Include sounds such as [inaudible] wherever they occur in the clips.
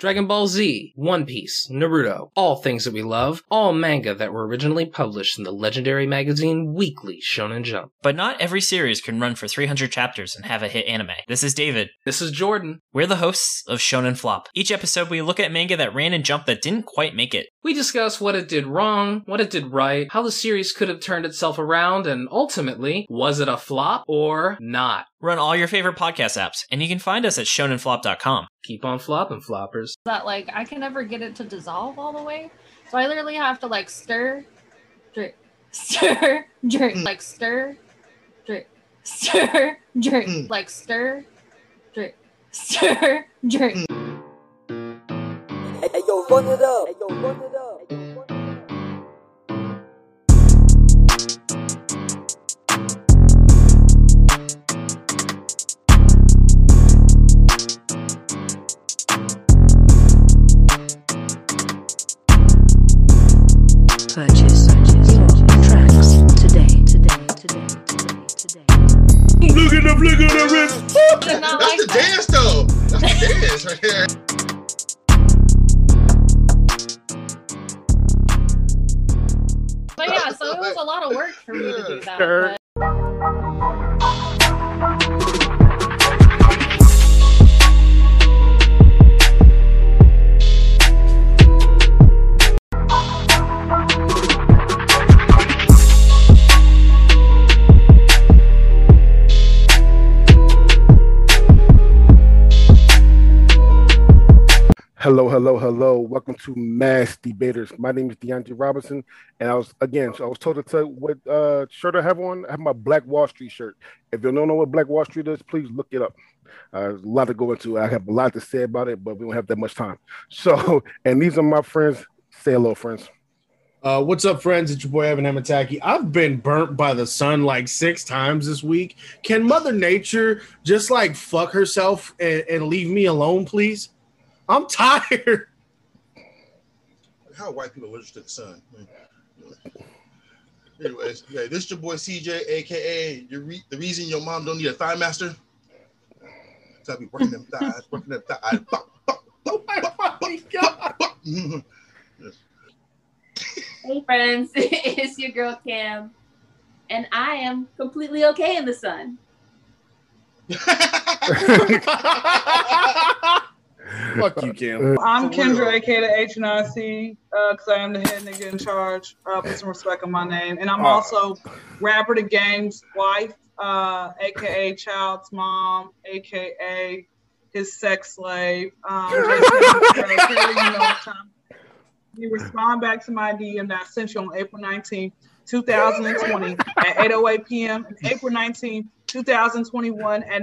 Dragon Ball Z, One Piece, Naruto, all things that we love, all manga that were originally published in the legendary magazine Weekly Shonen Jump. But not every series can run for 300 chapters and have a hit anime. This is David. This is Jordan. We're the hosts of Shonen Flop. Each episode, we look at manga that ran and Jump that didn't quite make it. We discuss what it did wrong, what it did right, how the series could have turned itself around, and ultimately, was it a flop or not? Run all your favorite podcast apps, and you can find us at shonenflop.com. Keep on flopping, floppers. that like I can never get it to dissolve all the way. So I literally have to like stir, drink, [laughs] stir, drink, like stir, drink, stir, [laughs] drink, Mm. like stir, drink, stir, [laughs] drink. Hey, hey, yo, run it up. Hey, yo, run it up. Hello, hello. Welcome to Mass Debaters. My name is DeAndre Robinson, and I was again. So I was told to tell what uh, shirt I have on. I have my Black Wall Street shirt. If you don't know what Black Wall Street is, please look it up. Uh, there's a lot to go into. I have a lot to say about it, but we don't have that much time. [laughs] So, and these are my friends. Say hello, friends. Uh, what's up, friends? It's your boy Evan Amataki. I've been burnt by the sun like six times this week. Can Mother Nature just like fuck herself and, and leave me alone, please? I'm tired. How are white people allergic to the sun? Anyways, yeah, this is your boy CJ, aka your re- the reason your mom don't need a thigh master. So I be working them thighs, working them thighs. Bop, bop, bop, bop, bop, bop, bop. Hey friends, [laughs] it's your girl Cam, and I am completely okay in the sun. [laughs] [laughs] Fuck you, Cam. I'm Kendra, aka the HNIC, because I am the head nigga in charge. Uh, put some respect on my name. And I'm also Rapper the Game's wife, uh, aka Child's mom, aka his sex slave. Um, [laughs] just saying, so, Kendra, you know what time. You respond back to my DM that I sent you on April 19th, 2020 at 8.08 p.m. and April 19th, 2021 at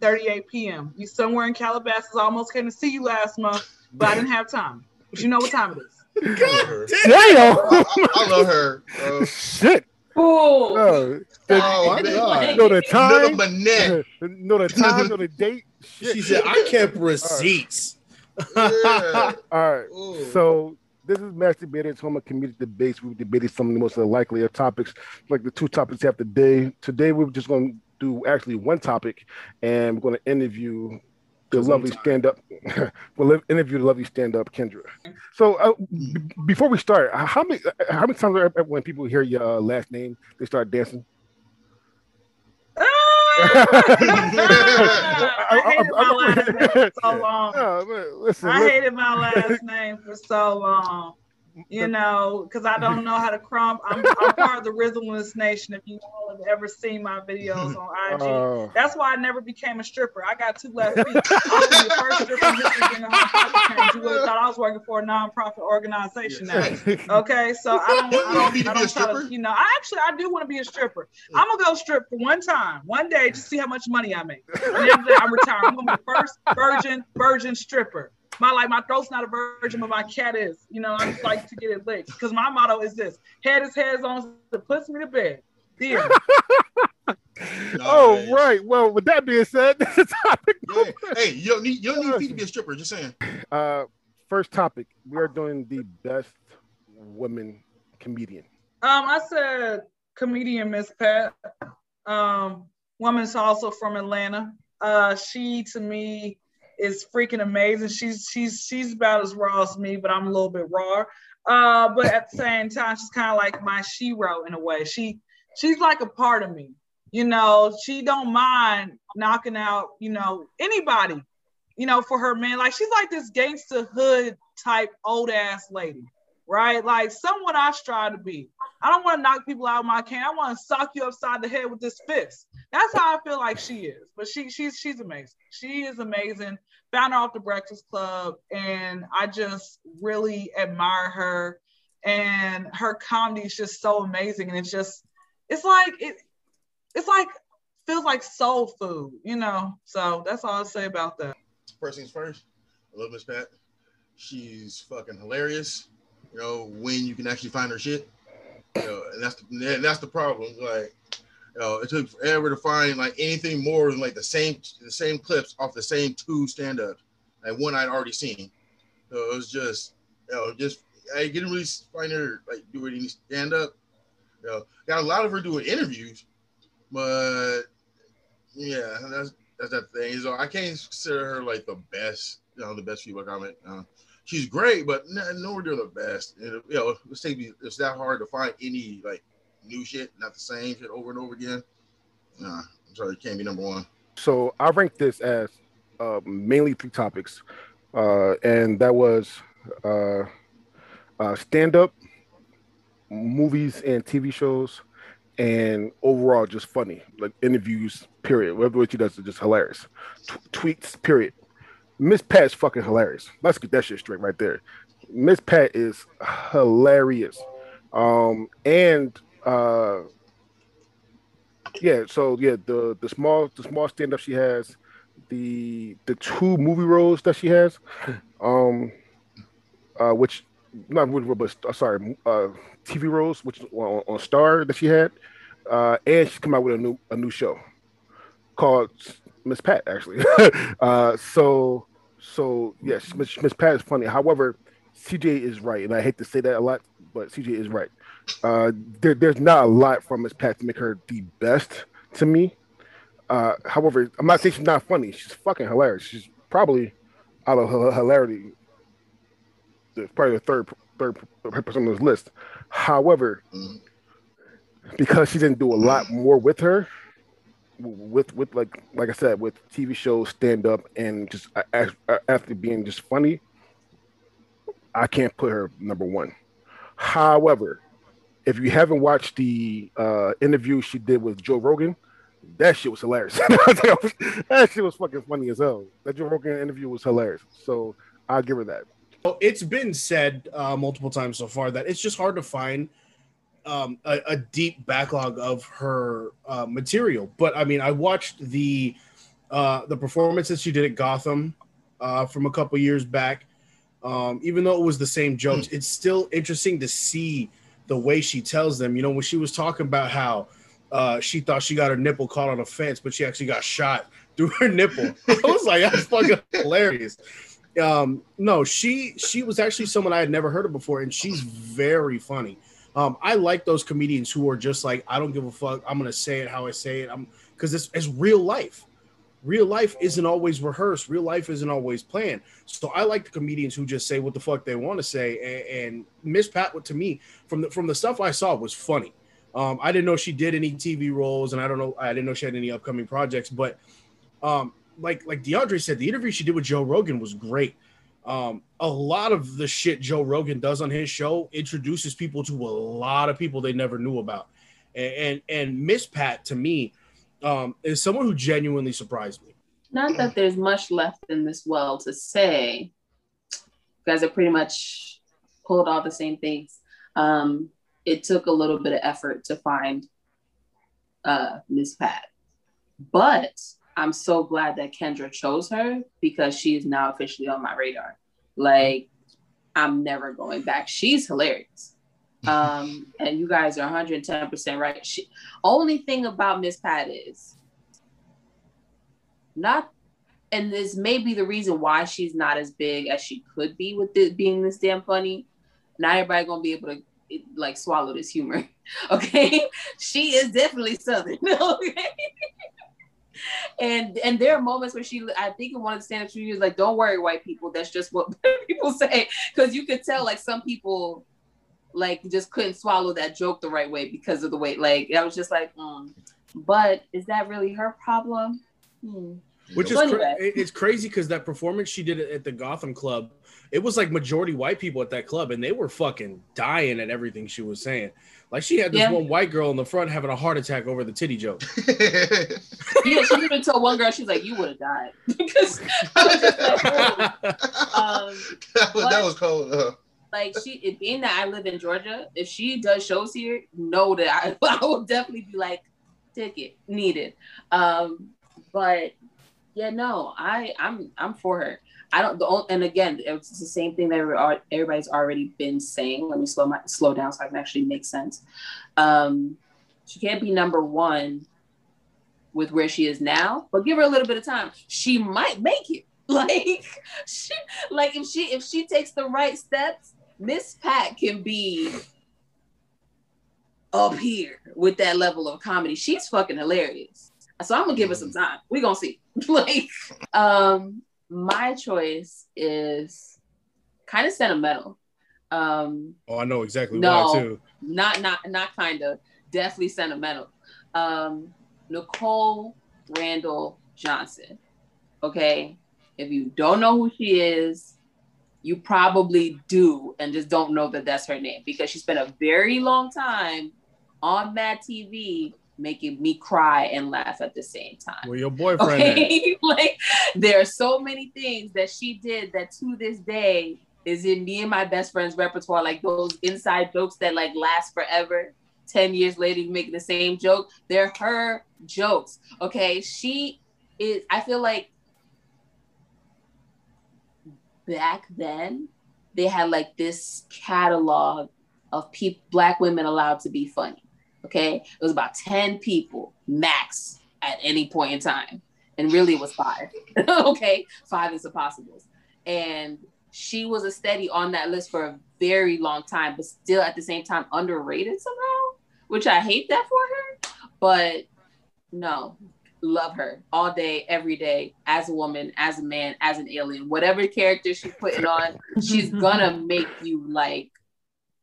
9.38 p.m. You somewhere in Calabasas. I almost came to see you last month, but I didn't have time. But you know what time it is. [laughs] I love her. Damn. I, I- I love [laughs] her. Uh, Shit. Ooh. Oh, the, oh, my. God. know the Another time. manette. know the time. Know the date. Shit. She said I kept receipts. Yeah. All right. [laughs] Ooh. So this is Mass Debaters, home of community debates. We've debated some of the most likely topics, like the two topics we have today. Today we're just going to do actually one topic, and we're going to interview the lovely stand-up. [laughs] we'll interview the lovely stand-up Kendra. So uh, b- before we start, how many how many times are- when people hear your uh, last name they start dancing? [laughs] I hated my last name for so long. [laughs] Oh, listen, I listen. hated my last name for so long. You know, because I don't know how to crump. I'm, I'm part of the Rizzleness Nation. If you all have ever seen my videos on [laughs] IG, Oh. that's why I never became a stripper. I got two left feet. I was the first stripper in history getting a hot. You would have thought I was working for a nonprofit organization now. [laughs] Okay, so I don't, You I want me don't, to I be a don't try to, stripper? you know, I actually I do want to be a stripper. I'm gonna go strip for one time, one day, to see how much money I make. And I'm retired. I'm gonna be the first virgin virgin stripper. My like my throat's not a virgin, but my cat is. You know, I just like to get it licked because my motto is this: head is heads on, that puts me to bed. Deal. [laughs] Oh Nice. right. Well, with that being said, [laughs] this is topic. Yeah. Hey, you don't need you don't need feet to be a stripper. Just saying. Uh, first topic. We are doing the best woman comedian. Um, I said comedian Miss Pat. Um, woman's also from Atlanta. Uh, she to me is freaking amazing. She's she's she's about as raw as me, but I'm a little bit raw. Uh, but at the same time, she's kind of like my shero in a way. She she's like a part of me. You know, she don't mind knocking out, you know, anybody, you know, for her man. Like she's like this gangster hood type old ass lady, right? Like someone I strive to be. I don't want to knock people out of my can. I want to sock you upside the head with this fist. That's how I feel like she is. But she she's she's amazing. She is amazing. Found her off the Breakfast Club, and I just really admire her. And her comedy is just so amazing. And it's just, it's like it, it's like feels like soul food, you know. So that's all I'll say about that. First things first, I love Miss Pat. She's fucking hilarious. You know, when you can actually find her shit. You know, and that's the, and that's the problem. Like, know, it took forever to find like anything more than like the same the same clips off the same two stand-ups, like one I'd already seen. So it was just, you know, just I didn't really find her like doing any stand-up. You know, got a lot of her doing interviews, but yeah, that's that's that thing. So I can't consider her like the best, you know, the best female comic. Uh, she's great, but no, nowhere near the best. And, you know, it's it's that hard to find any like new shit, not the same shit over and over again. Nah, I'm sorry, it can't be number one. So I ranked this as uh, mainly three topics, uh, and that was uh, uh, stand up, movies and TV shows, and overall just funny, like interviews. Period. Whatever what she does is just hilarious. T- tweets. Period. Miss Pat's fucking hilarious. Let's get that shit straight right there. Miss Pat is hilarious. Um, and uh, yeah, so yeah, the the small the small stand up she has, the the two movie roles that she has, [laughs] um, uh, which not movie role, but uh, sorry, uh, TV roles, which on, on Star that she had, uh, and she's come out with a new a new show called Miss Pat actually. [laughs] uh, so so yes, Miss Miss Pat is funny. However, CJ is right, and I hate to say that a lot, but CJ is right. Uh, there, there's not a lot from Miss Pat to make her the best to me. Uh, however, I'm not saying she's not funny. She's fucking hilarious. She's probably out of her hilarity, probably the third third person on this list. However, because she didn't do a lot more with her, with with like like I said, with TV shows, stand up, and just a- a- after being just funny, I can't put her number one. However, if you haven't watched the uh, interview she did with Joe Rogan, that shit was hilarious. [laughs] that shit was fucking funny as hell. That Joe Rogan interview was hilarious. So I'll give her that. So it's been said uh, multiple times so far that it's just hard to find um, a, a deep backlog of her uh, material. But I mean, I watched the uh, the performances she did at Gotham uh, from a couple years back. Um, even though it was the same jokes, it's still interesting to see the way she tells them. You know, when she was talking about how uh, she thought she got her nipple caught on a fence, but she actually got shot [laughs] through her nipple. [laughs] I was like, that's fucking hilarious. Um, no, she she was actually someone I had never heard of before, and she's very funny. Um, I like those comedians who are just like, I don't give a fuck. I'm gonna say it how I say it. I'm because it's, it's real life. Real life isn't always rehearsed. Real life isn't always planned. So I like the comedians who just say what the fuck they want to say. And, and Miss Pat, to me, from the from the stuff I saw, was funny. Um, I didn't know she did any TV roles, and I don't know. I didn't know she had any upcoming projects. But um, like like DeAndre said, the interview she did with Joe Rogan was great. Um, a lot of the shit Joe Rogan does on his show introduces people to a lot of people they never knew about. And and, and Miss Pat to me um, is someone who genuinely surprised me. Not that there's much left in this well to say, Guys it pretty much pulled all the same things. Um, it took a little bit of effort to find uh, Miss Pat, but I'm so glad that Kendra chose her because she is now officially on my radar. Like, I'm never going back. She's hilarious. Um, and you guys are 110% right. She, only thing about Miss Pat is not, and this may be the reason why she's not as big as she could be with it being this damn funny. Not everybody gonna be able to like swallow this humor. [laughs] Okay, she is definitely southern. [laughs] Okay, and and there are moments where she, I think in one of the stand-ups, she was like, "Don't worry, white people. That's just what [laughs] people say." Because you could tell, like some people, like just couldn't swallow that joke the right way because of the way. Like I was just like, mm. but is that really her problem? Hmm. Which is So cra- anyway. it- it's crazy because that performance she did at the Gotham Club, it was like majority white people at that club, and they were fucking dying at everything she was saying. Like she had this Yeah. one white girl in the front having a heart attack over the titty joke. [laughs] yeah, she even told one girl, she's like, "You would have died," [laughs] because I was just like, "Oh." [laughs] um, that, was, that was cold. Uh, like she being that I live in Georgia, if she does shows here, know that I, [laughs] I will definitely be like ticket needed. Um, but yeah, no, I I'm I'm for her. I don't the only, and again, it's the same thing that everybody's already been saying. Let me slow my slow down so I can actually make sense. Um, she can't be number one with where she is now, but give her a little bit of time. She might make it. [laughs] Like she like if she if she takes the right steps, Miss Pat can be up here with that level of comedy. She's fucking hilarious. So I'm gonna give her some time. We gonna see. [laughs] like, um, my choice is kind of sentimental. Um, Oh, I know exactly No. why too. not not not kind of definitely sentimental um nicole randall johnson okay if you don't know who she is you probably do and just don't know that that's her name because she spent a very long time on mad tv making me cry and laugh at the same time Well, your boyfriend? Okay, [laughs] like there are so many things that she did that to this day is in me and my best friend's repertoire, like those inside jokes that like last forever. 10 years later, you making the same joke. They're her jokes. Okay. She is, I feel like back then they had like this catalog of people, black women allowed to be funny. Okay. It was about 10 people max at any point in time. And really it was five. [laughs] okay. Five is impossible. And she was a steady on that list for a very long time, but still at the same time underrated somehow, which I hate that for her. But no, love her all day, every day, as a woman, as a man, as an alien, whatever character she's putting on, she's [laughs] gonna make you like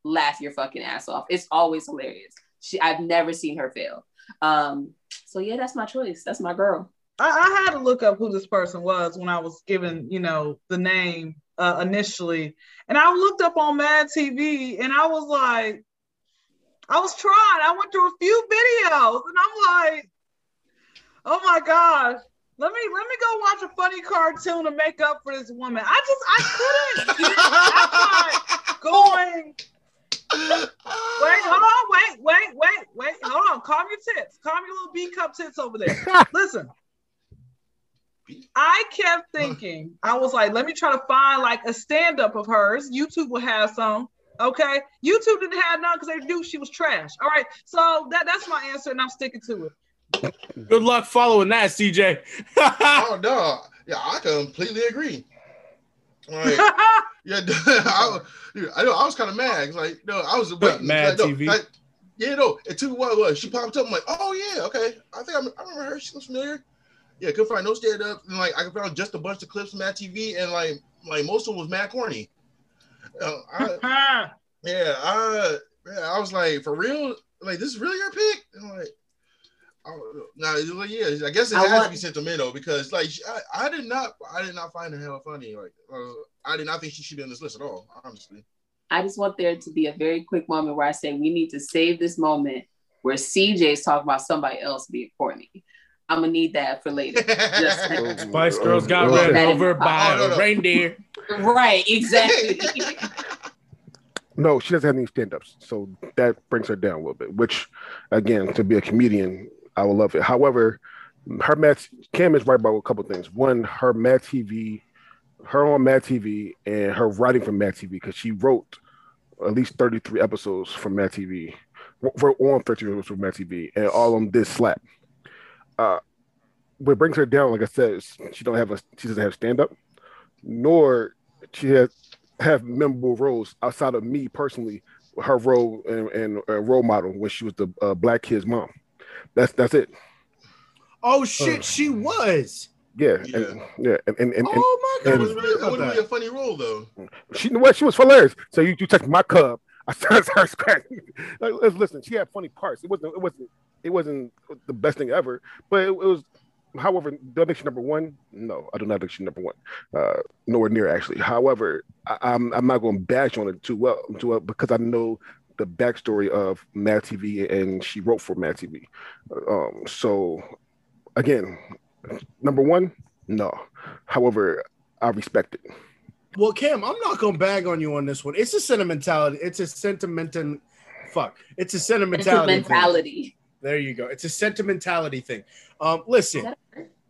laugh your fucking ass off. It's always hilarious. She, I've never seen her fail. Um, so yeah, that's my choice. That's my girl. I, I had to look up who this person was when I was given, you know, the name uh, initially, and I looked up on Mad TV, and I was like, I was trying. I went through a few videos, and I'm like, oh my gosh, let me let me go watch a funny cartoon to make up for this woman. I just I couldn't. I'm like [laughs] going. Wait, hold on, wait, wait, wait, wait, hold on. Calm your tits. Calm your little B cup tits over there. [laughs] Listen. I kept thinking, I was like, let me try to find like a stand-up of hers. YouTube will have some. Okay. YouTube didn't have none because they knew she was trash. All right. So that, that's my answer, and I'm sticking to it. Good luck following that, CJ. [laughs] [laughs] oh no, yeah, I completely agree. Like, [laughs] yeah, I, dude, I know I was kind of mad. Like, no, I was waiting. Mad like, no, TV. like, yeah, no, it took what was she popped up. I'm like, oh yeah, okay. I think I'm, I remember her. She looks familiar. Yeah, couldn't find no stand up. And like, I found just a bunch of clips from Mad TV, and like, like most of them was mad corny. Uh, I, yeah, I, yeah, I was like, for real, like this is really your pick? And like, oh, no, it's like, yeah, I guess it I has want- to be sentimental because like I, I did not, I did not find her hella funny. Like, uh, I did not think she should be on this list at all. Honestly, I just want there to be a very quick moment where I say we need to save this moment where CJ's talking about somebody else being corny. I'm gonna need that for later. Just- [laughs] Spice [laughs] Girls got ran no. over by Oh, no, no. a reindeer. right, exactly. [laughs] No, she doesn't have any stand-ups, so that brings her down a little bit. Which, again, to be a comedian, I would love it. However, her Mad Cam is right about a couple things. One, her Mad TV, her on Mad TV, and her writing for Mad TV because she wrote at least thirty-three episodes for Mad TV, wrote on thirty-three episodes for Mad TV, and all of them did slap. Uh, what brings her down, like I said, she don't have a she doesn't have stand-up, nor she has have memorable roles outside of me personally. Her role and, and uh, role model when she was the uh, black kid's mom. That's that's it. Oh shit, she was. Yeah, Yeah. and, yeah, and and, and, and Oh my god, I was forgot really, that about was really that. a funny role though. she, you know what? She was hilarious. So you, you touched my cub. I started, [laughs] started scratching. Like, let's listen. She had funny parts. It wasn't. It wasn't. It wasn't the best thing ever. But it, it was. However, do I make she number one? No, I do not make she number one. Uh, nowhere near actually. However, I, I'm I'm not going to bash on it too well, too well because I know the backstory of Mad TV and she wrote for Mad TV. Um, so again, number one, no. However, I respect it. Well, Cam, I'm not gonna bag on you on this one. It's a sentimentality. It's a sentiment and Fuck. It's a sentimentality. thing. mentality. There you go. It's a sentimentality thing. Um, listen,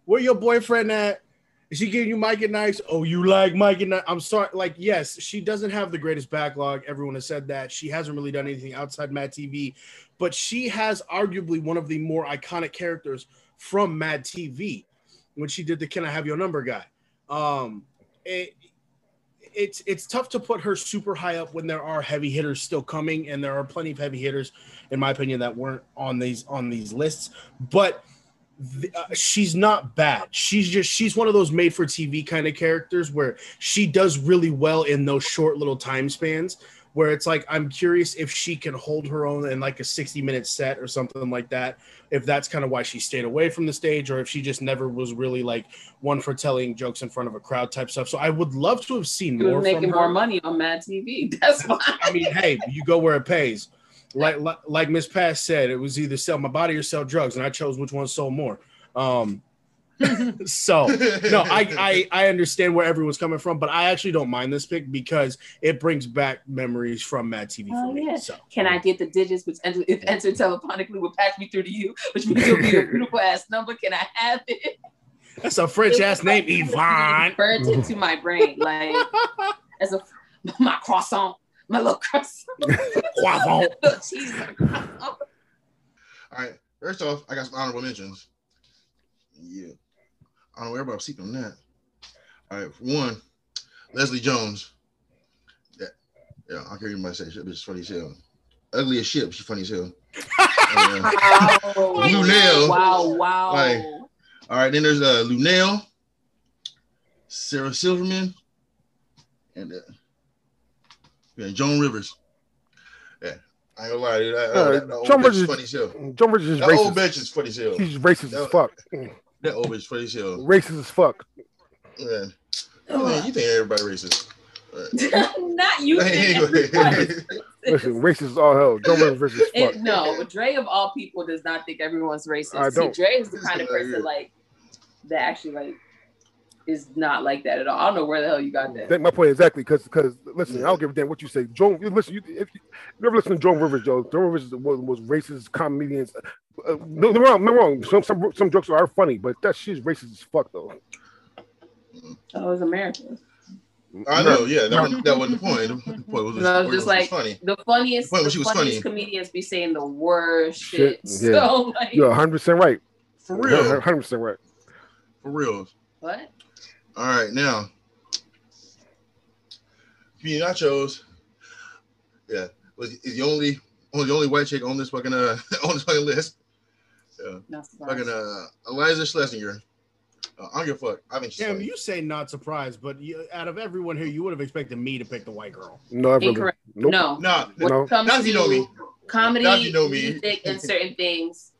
where your boyfriend at? Is she giving you Mike and Nice? Oh, you like Mike and Nice? I'm sorry. Like, yes, she doesn't have the greatest backlog. Everyone has said that. She hasn't really done anything outside Mad TV, but she has arguably one of the more iconic characters from Mad TV when she did the Can I Have Your Number guy. Um, it, it's it's tough to put her super high up when there are heavy hitters still coming, and there are plenty of heavy hitters, in my opinion, that weren't on these on these lists. But the, uh, she's not bad. She's just she's one of those made for TV kind of characters where she does really well in those short little time spans. Where it's like I'm curious if she can hold her own in like a 60 minute set or something like that. If that's kind of why she stayed away from the stage, or if she just never was really like one for telling jokes in front of a crowd type stuff. So I would love to have seen He more making more money on Mad TV. [laughs] That's why. I mean, hey, you go where it pays. Like like, like Miss Pat said, it was either sell my body or sell drugs, and I chose which one sold more. Um, [laughs] so no, I, I I understand where everyone's coming from, but I actually don't mind this pick because it brings back memories from Mad TV for Oh, me. yeah. So Can I get the digits which enter, if entered telephonically will pass me through to you, which means you'll be a [laughs] beautiful ass number? Can I have it? that's a French ass name, [laughs] Yvonne. Burnt into my brain like as a my croissant, my little croissant, [laughs] Croissant. [laughs] little cheese. All right. First off, I got some honorable mentions. Yeah. I don't know everybody was sleeping on that. All right. One, Leslie Jones. Yeah. Yeah. I can't hear anybody say shit. Bitch is funny as hell. Ugly as shit, she's funny as hell. Uh, Wow. [laughs] Blue Nail. Wow, wow. Like, all right. Then there's uh, Luenell, Sarah Silverman, and uh, yeah, Joan Rivers. Yeah. I ain't gonna lie, dude. That, Uh, that, that old Joan bitch Rivers is is- funny as hell. Joan Rivers is racist. That old bitch is funny as hell. He's racist as fuck. That old bitch is funny as hell. Racist as fuck. Man, you think, you think everybody racist? [laughs] Not you. think Anyway. [laughs] Listen, racist as all hell. Joan Rivers racist as fuck. It, no, Dre of all people does not think everyone's racist. I See, don't. Dre is the kind of person like that actually like is not like that at all. I don't know where the hell you got that. That's my point exactly. Because, because listen, I don't give a damn what you say. Joan, listen, you, if you, you ever listen to Joan Rivers, Joe, Joan Rivers was, was racist comedians. Uh, no, no wrong, no wrong. Some, some some jokes are funny, but that she's racist as fuck though. Oh, it's America. I know, yeah, that, wasn't, that wasn't the point. The point was, No, was it's just like funny. the funniest, The point the was she was funniest funny. comedians be saying the worst shit. Shit, [laughs] yeah. So like, You're 100 percent right. For real. 100 percent right. For real. what? All right, now, Community Nachos, yeah, was is the only only the only white chick on this fucking uh [laughs] on this fucking list. Yeah, Not surprised. fucking uh Iliza Shlesinger. Uh, I don't give a fuck. I think she's Damn, funny. you say not surprised, but you, out of everyone here, you would have expected me to pick the white girl. No, I've really, Incorrect. nope. No. Nah, When No. it comes Not if you know me. comedy, Not if you know me. music, and certain things,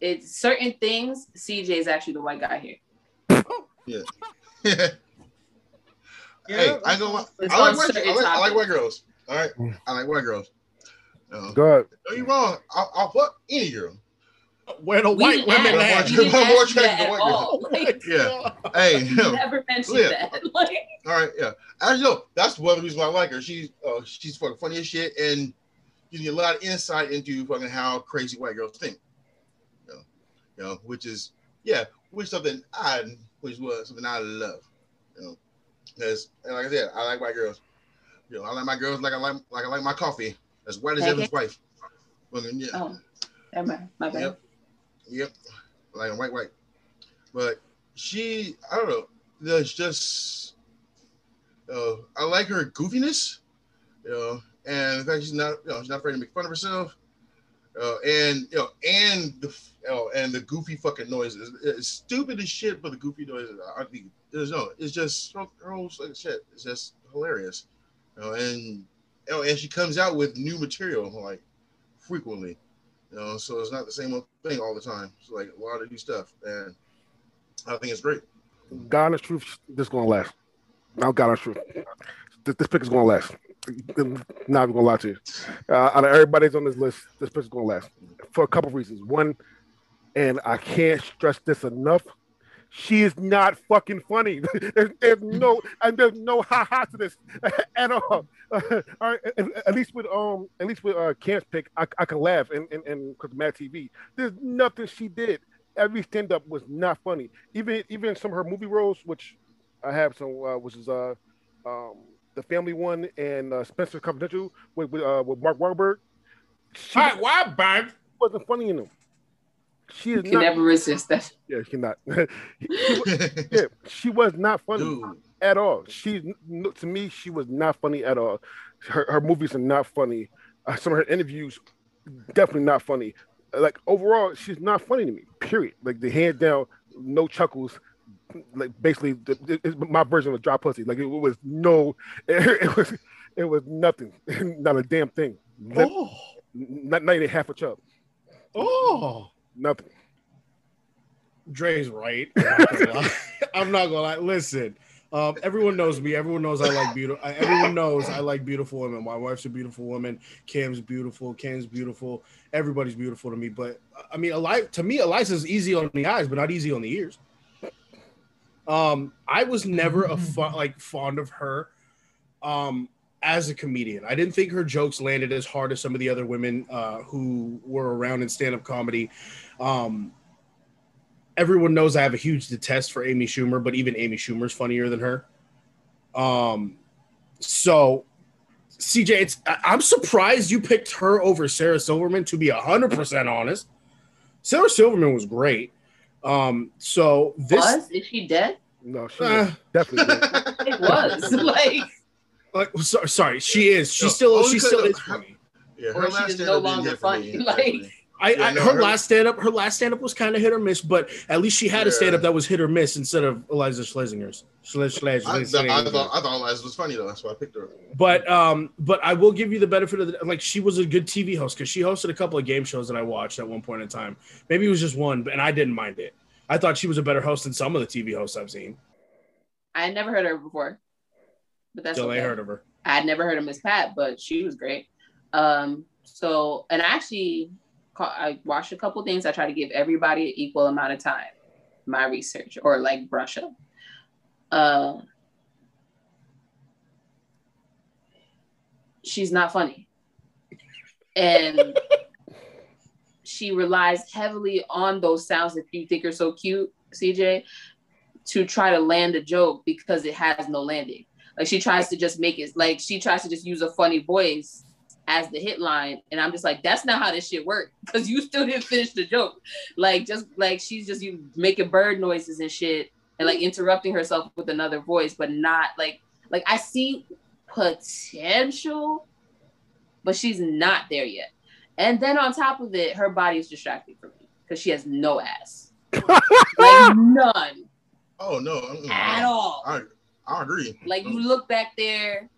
it's certain things. CJ is actually the white guy here. yeah. Yeah, [laughs] hey, I go. I like, white, certain I, like, I like white girls. All right, I like white girls. Uh, God, no, you wrong. I'll, I'll fuck any girl. Where the We white women [laughs] ask- at? we didn't More ask you that attractive at than white all. Oh Like, Yeah. Hey, never mentioned Yeah. that. Like, All right, yeah. Actually, know, that's one of the reasons why I like her. She's uh, she's fucking funny as shit, and gives you a lot of insight into fucking how crazy white girls think. You know, you know, which is yeah, which is something I which was something I love. You know, because like I said, I like white girls. You know, I like my girls like I like like I like my coffee as white as Okay. Evan's wife. Fucking, yeah. oh, never. My bad. Yep. Yep. Like a white, white. But she, I don't know. There's just, uh, I like her goofiness, you know, and in fact she's not, you know, she's not afraid to make fun of herself. Uh, and you know, and the you know, and the goofy fucking noises. It's stupid as shit, but the goofy noises. I think there's no. It's just her like shit. It's just hilarious. You know, and you know, and she comes out with new material like frequently. You know, so it's not the same thing all the time. It's like a lot of new stuff, and I think it's great. God honest truth, this is gonna last. Now, God honest truth, this, this pick is gonna last. Not even gonna lie to you. Uh, out of everybody's on this list, this is gonna last for a couple reasons. One, and I can't stress this enough. She is not fucking funny. [laughs] there's, there's no and there's no ha ha to this [laughs] at all. [laughs] all right, at, at least with um, at least with uh, Cam's pick, I, I can laugh and and and because Mad TV. There's nothing she did. Every stand up was not funny. Even even some of her movie roles, which I have some, uh, which is uh, um, the family one and uh, Spencer Confidential with with, uh, with Mark Wahlberg. She All right, Wahlberg. wasn't funny in them. She is You can not. never resist that. [laughs] Yeah, she cannot. [laughs] She yeah, she was not funny Dude, at all. She to me, she was not funny at all. Her her movies are not funny. Uh, some of her interviews, definitely not funny. Like overall, she's not funny to me. Period. Like the hands down, no chuckles. Like basically, the, it's my version of dry pussy. Like it, was no, [laughs] it, was it was nothing, [laughs] not a damn thing. Not, Oh, not, not even half a chub. oh. Nothing. Dre's right. I'm not gonna lie. [laughs] I'm not gonna lie. Listen, um, everyone knows me. Everyone knows I like beautiful. Everyone knows I like beautiful women. My wife's a beautiful woman. Cam's beautiful. Ken's beautiful. Everybody's beautiful to me. But I mean, Eli- to me, Iliza's easy on the eyes, but not easy on the ears. Um, I was never a fun, like fond of her. Um, as a comedian, I didn't think her jokes landed as hard as some of the other women uh, who were around in stand-up comedy. Um, everyone knows I have a huge detest for Amy Schumer, but even Amy Schumer's funnier than her. Um, so CJ, it's I- I'm surprised you picked her over Sarah Silverman. To be hundred percent honest, Sarah Silverman was great. Um, so this was is she dead? No, she Uh, definitely. did. [laughs] It was [laughs] like, like so, sorry, she is. She No, still only she still because is of- funny. yeah, Or her she last is no longer hit for me. funny, [laughs] like- actually. I, Yeah, I no, her, her- last stand up, her last stand up was kind of hit or miss, but at least she had a Yeah. stand up that was hit or miss instead of Iliza Shlesinger's. Schle- Schle- I, I, Shlesinger. thought I thought Liza was funny though. That's why I picked her. But um, but I will give you the benefit of the like she was a good TV host because she hosted a couple of game shows that I watched at one point in time. Maybe it was just one, but and I didn't mind it. I thought she was a better host than some of the TV hosts I've seen. I had never heard of her before, but that's Till okay. I heard of her. I had never heard of Miss Pat, but she was great. Um, so and actually ca- I watched a couple things. I try to give everybody an equal amount of time. My research or like brush up. Uh, she's not funny, and [laughs] she relies heavily on those sounds that you think are so cute, CJ, to try to land a joke because it has no landing. Like she tries to just make it like she tries to just use a funny voice as the hit line. And I'm just like, that's not how this shit worked. Because [laughs] you still didn't finish the joke. Like just like she's just you making bird noises and shit and like interrupting herself with another voice, but not like like I see potential, but she's not there yet. And then on top of it, her body is distracting for me because she has no ass. [laughs] like none Oh no, mm, at all. I I agree. Like you look back there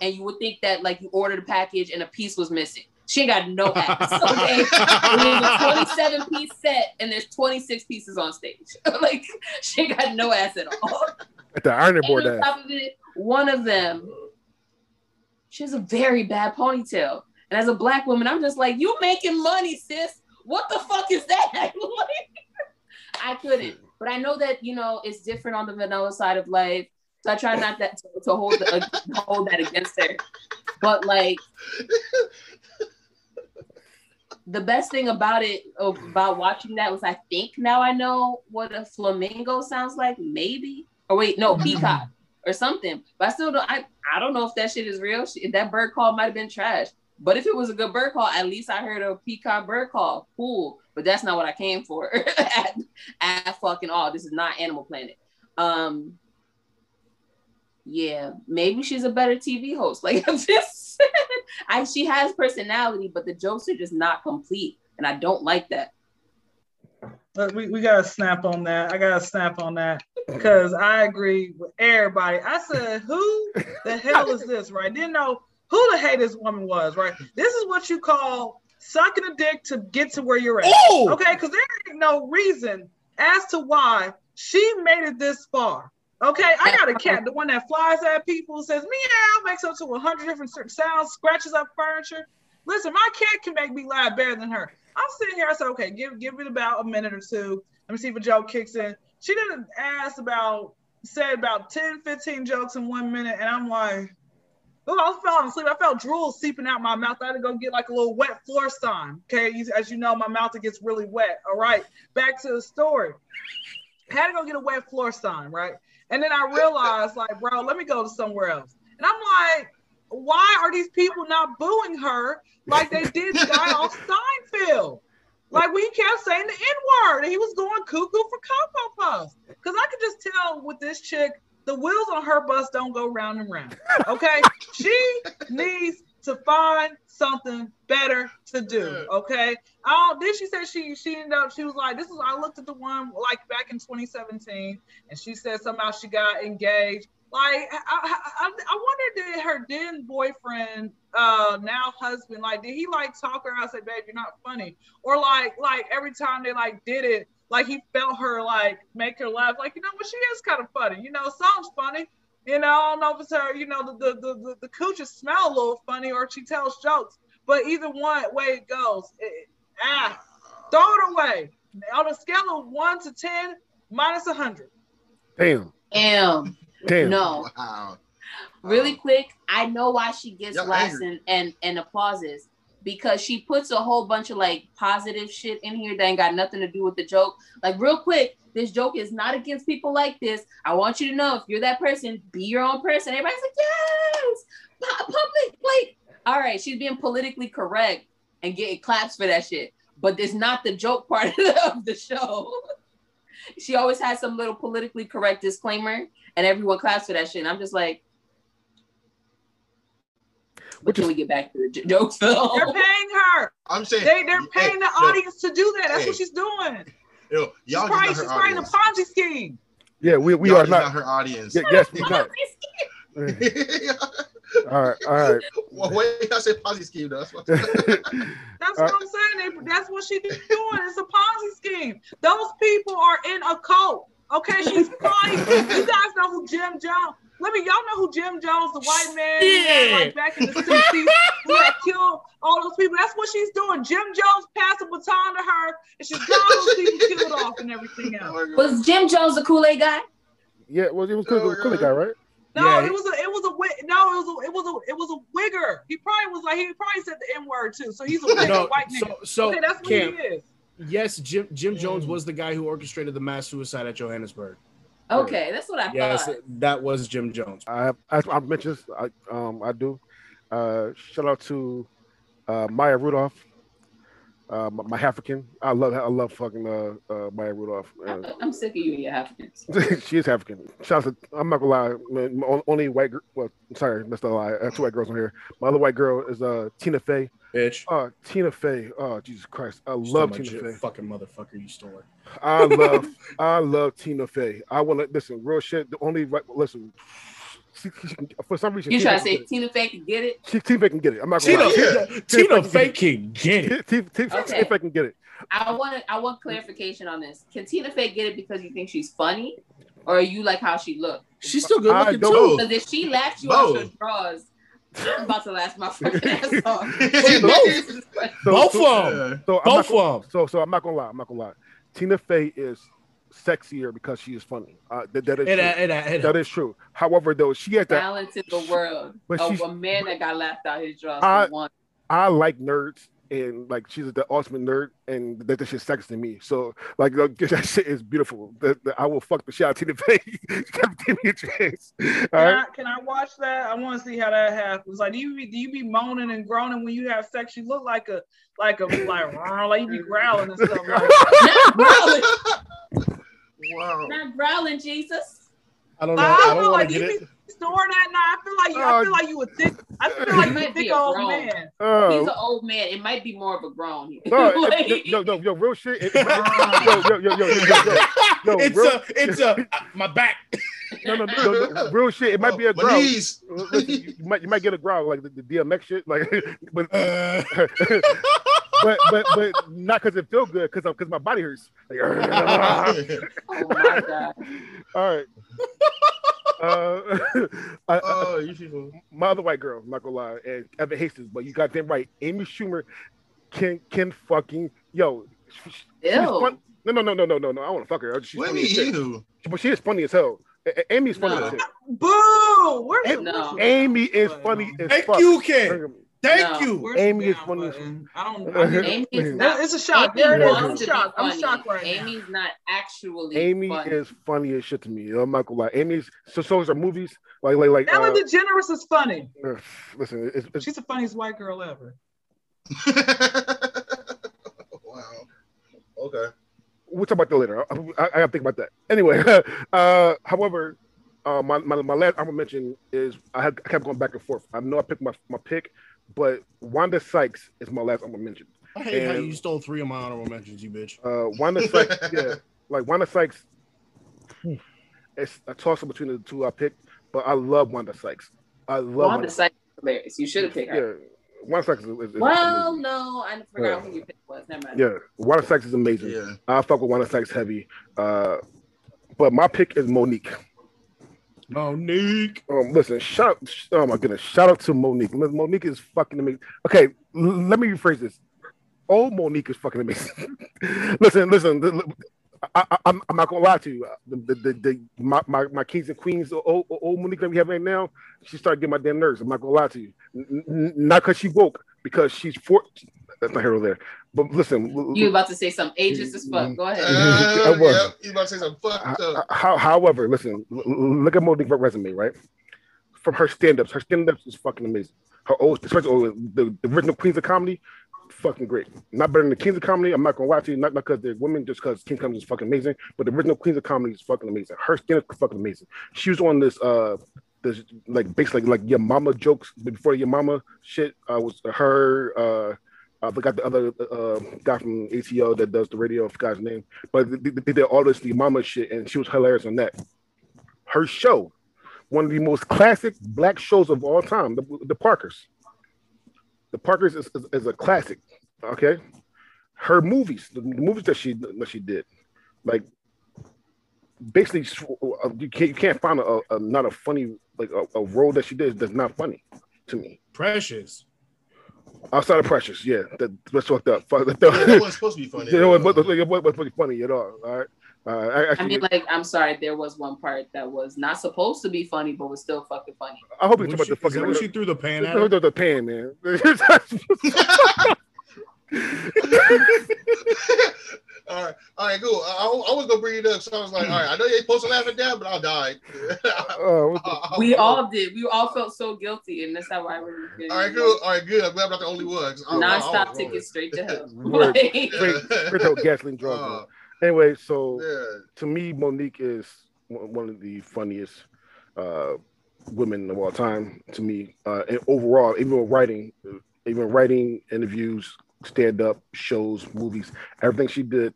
and you would think that like you ordered a package and a piece was missing. She ain't got no [laughs] ass. Okay. it was a 27 piece set and there's 26 pieces on stage. [laughs] like she ain't got no ass at all. At the ironing board, and on top of it, one of them, she has a very bad ponytail. And as a black woman, I'm just like, you making money, sis. What the fuck is that? [laughs] like, I couldn't. But I know that, you know, it's different on the vanilla side of life. So I try not that to, to hold uh, hold that against her. But like the best thing about it about watching that was I think now I know what a flamingo sounds like, maybe. Or wait, no, peacock or something. But I still don't I, I don't know if that shit is real. Shit, That bird call might have been trash. But if it was a good bird call, at least I heard a peacock bird call. Cool. But that's not what I came for [laughs] at, at fucking all. This is not Animal Planet. Um yeah, maybe she's a better TV host. [laughs] Like I'm just I she has personality, but the jokes are just not complete. and I don't like that. But we, we gotta snap on that. I gotta snap on that because I agree with everybody. I said, who the hell is this? Right? Didn't know who the hell this woman was. Right? This is what you call sucking a dick to get to where you're at. Ooh! Okay, because there ain't no reason as to why she made it this far. Okay, I got a cat, the one that flies at people, says meow, makes up to 100 different sounds, scratches up furniture. Listen, my cat can make me laugh better than her. I'm sitting here, I said, okay, give give it about a minute or two. Let me see if a joke kicks in. She didn't ask about, said about 10, 15 jokes in one minute, and I'm like, oh, I was falling asleep. I felt drool seeping out my mouth. I had to go get like a little wet floor sign. Okay, as you know, my mouth it gets really wet. All right, back to the story. Had to go get a wet floor sign, right? And then I realized, like, bro, let me go to somewhere else. And I'm like, why are these people not booing her like they did [laughs] the guy off Seinfeld? Like we kept saying the N word, and he was going cuckoo for Cocoa Puffs. Because I could just tell with this chick, the wheels on her bus don't go round and round. Okay, she needs to find something better to do. Okay. Oh, then she said she she ended up she was like this is I looked at the one like back in 2017 and she said somehow she got engaged. Like I, I, I, wonder did her then boyfriend uh now husband like did he like talk her out say babe you're not funny or like like every time they like did it like he felt her like make her laugh like you know what she is kind of funny you know song's funny you know, I don't know if it's her, you know, the the the, the, the cooches smell a little funny or she tells jokes, but either one way it goes, it, ah, throw it away. On a scale of one to ten, minus a hundred. Damn. Damn. Damn. No. Wow. Really quick, I know why she gets Y'all laughs angry. and, and, and applauses because she puts a whole bunch of like positive shit in here that ain't got nothing to do with the joke. Like, real quick, this joke is not against people like this. I want you to know if you're that person, be your own person. Everybody's like, yes, pu- public. Like, all right, she's being politically correct and getting claps for that shit. But it's not the joke part [laughs] of the show. she always has some little politically correct disclaimer, and everyone claps for that shit. And I'm just like, but can we get back to the j- jokes, Phil? They're paying her. I'm saying They they're hey, paying the yo, audience to do that. That's Hey. what she's doing. Yo, y'all probably, she's not probably in a. Ponzi scheme. Yeah, we, we Y'all are just not. her audience. Yeah, yes, we not. [laughs] all right, all right. [laughs] well, wait, I said Ponzi scheme though. That's what [laughs] That's what I'm saying. They, that's what she's doing. It's a Ponzi scheme. Those people are in a cult. Okay, she's funny. you guys know who Jim Jones. Let me, y'all know who Jim Jones, the white man, who had, like back in the 60s, who had [laughs] killed all those people. That's what she's doing. Jim Jones passed a baton to her, and she's got those people killed off and everything [laughs] else. Was Jim Jones the Kool Aid guy? Yeah, well, it was cool, cool guy, right? No, Yeah. it was a, it was a, no, it was a, it was a, it was a wigger. He probably was like, he probably said the N word too. So he's a wigger, No, white so nigga. so okay, that's what Cam, he is. yes, Jim Jim Jones was the guy who orchestrated the mass suicide at Johannesburg. Okay, that's what I Yes, thought. that was Jim Jones. I I, I mentioned. I um I do. Uh, shout out to uh, Maya Rudolph, uh, my, my African. I love I love fucking uh, uh Maya Rudolph. Uh, I'm sick of you and your Africans. [laughs] she is African. Shout out to, I'm not gonna lie, man, only white girl. Well, sorry, that's a lie. I have two white girls on here. My other white girl is uh Tina Fey. Bitch. Uh, Tina Fey. Oh Jesus Christ, I Stole love my Tina shit, Fey. Fucking motherfucker, you stole it. I love, [laughs] I love Tina Fey. I want to listen. Real shit. The only right, listen. She, she can, for some reason, You Tina trying to say Tina Fey can get it? She, Tina Fey can get it. I'm not gonna Tina, lie. Tina, Tina Fey can get it. Tina, Tina, Tina Okay. Fey can get it. I want I want clarification on this. Can Tina Fey get it because you think she's funny, or are you like how she looked? She's still good looking too. Because if she laughs you out Both. your drawers, I'm about to laugh my fucking [laughs] ass off. Both. So, Both so, of them. so I'm not Both gonna, of them. so so I'm not gonna lie. I'm not gonna lie. Tina Fey is sexier because she is funny. Uh, that, that is It, true. it, it, that is true. However, though, she has that. Balance in the world But of she's- a man that got laughed out his drawers. I- I like nerds and like she's the ultimate nerd and that, that shit's sexy to me. So like like, [laughs] that shit is beautiful. That, that I will fuck the shit out of Tina Fey. [laughs] Give me a chance. All Can, right. I, can I watch that? I want to see how that happens. Like, do you be, do you be moaning and groaning when you have sex? You look like a like a like [laughs] like you be growling and stuff. Like, Not growling, wow. not growling, Jesus. I don't know. I I don't don't want like to you get be it. snoring at night? I feel like you. I Uh, feel like you a thick. I feel like He you a might be thick a old grown. man. Uh, He's an old man. It might be more of a grown. [laughs] no, Like- it- yo, yo, yo, real shit. It, it, yo, yo, yo, yo, yo, yo, yo, [laughs] it's real- a, it's a, [laughs] my back. no, no, no, no, real shit. It might be a My growl. knees. Listen, you, you might you might get a growl like the, the DMX shit, like, but Uh, but but but not because it feel good, because because my body hurts. [laughs] Like, [laughs] oh my god. all right. Uh, [laughs] I, I, oh, you people. my other white girl, I'm not gonna lie, and Evan Hastings, but you got them right. Amy Schumer can can fucking yo. she- Ew. fun- No, no, no, no, no, no, no. I want to fuck her. She's What do funny you as shit. mean you? But she is funny as hell. A- A- Amy is funny No. as shit. Boo! Where's Hey, the no. Amy is funny as Thank fuck. you, Ken. Thank No. you. Amy is down funny as- I don't. [laughs] I need Amy It's not. It's a shock. Amy There it is. wants I'm shocked. I'm shocked right now. Amy's not actually Amy funny. is funny as shit to me. I'm not gonna lie. Amy's so so is her movies. Like like like. Ellen Uh, DeGeneres is funny. uh, [sighs] listen, it's, it's, She's the funniest white girl ever. [laughs] wow. Okay. we'll talk about that later. I, I, I gotta think about that. Anyway, [laughs] uh, however, uh, my, my my last honorable mention is I, had, I kept going back and forth. I know I picked my, my pick, but Wanda Sykes is my last honorable mention. I hate how you stole three of my honorable mentions, you bitch. Uh, Wanda Sykes, [laughs] yeah, like Wanda Sykes. [sighs] It's a toss up between the two I picked, but I love Wanda Sykes. I love Wanda Wanda. Sykes hilarious. You should have picked her. Yeah, Wanda Sykes is, is, is Well, amazing. no, I forgot Yeah. who your pick was. Never mind. Yeah, Wanda Sykes is amazing. Yeah. I fuck with Wanda Sykes heavy. Uh, but my pick is Monique. Monique. Um, listen, shout oh my goodness, shout out to Monique. Monique is fucking amazing. Okay, let me rephrase this. Oh, Monique is fucking amazing. [laughs] listen, listen. I, I, I'm, I'm not gonna lie to you. The, the, the, the my, my, my kings and queens, old, old- Monique that we have right now, she started getting my damn nerves. I'm not gonna lie to you. N- not because she woke, because she's four. That's not here there. But listen, l- You about to say some ages as fuck. Go ahead. [laughs] I Uh, was. yep. You about to say something fucked Ho- up. How, however, listen, l- l- look at Monique's resume, right? From her stand-ups, her stand-ups is fucking amazing. Her old, especially oh, the, the original Queens of Comedy, fucking great. Not better than the Kings of Comedy. I'm not gonna lie to you, not because they're women, just because King Comedy is fucking amazing. But the original Queens of Comedy is fucking amazing. Her stand-up is fucking amazing. She was on this, uh, this like basically like your mama jokes before your mama shit. Uh, was her. Uh, I forgot the other uh, guy from ATO that does the radio. I forgot his name, but they, they did all this the mama shit, and she was hilarious on that. Her show, one of the most classic black shows of all time, the, the Parkers. The Parkers is, is, is a classic. Okay, her movies, the, the movies that she that she did, like basically uh, you can't you can't find a, a not a funny like a, a role that she did that's not funny to me. Precious. Outside of Precious, yeah, that, that's fucked up. Fuck, that, Yeah, [laughs] that wasn't supposed to be funny. [laughs] You know, it wasn't, it wasn't funny at all. All right, uh, I, I mean, like, I'm sorry, there was one part that was not supposed to be funny, but was still fucking funny. I hope you What talk she- about the fucking. when she threw the pan at the, her? the, the pan, man. [laughs] all right, all right, cool. I, I was gonna bring it up, so I was like, all right, I know you ain't supposed to laugh at that, but I'll die. [laughs] What the- [laughs] We all did. We all felt so guilty, and that's how I was. All right, cool. All right, good. I'm glad I'm not the only one. 'cause I- I- I Non-stop tickets straight to hell. [laughs] Word. Like- straight, straight to gasoline drugs. Uh. Anyway, so yeah. to me, Monique is one one of the funniest uh, women of all time. To me, uh, and overall, even writing, even writing interviews, stand up shows, movies, everything she did,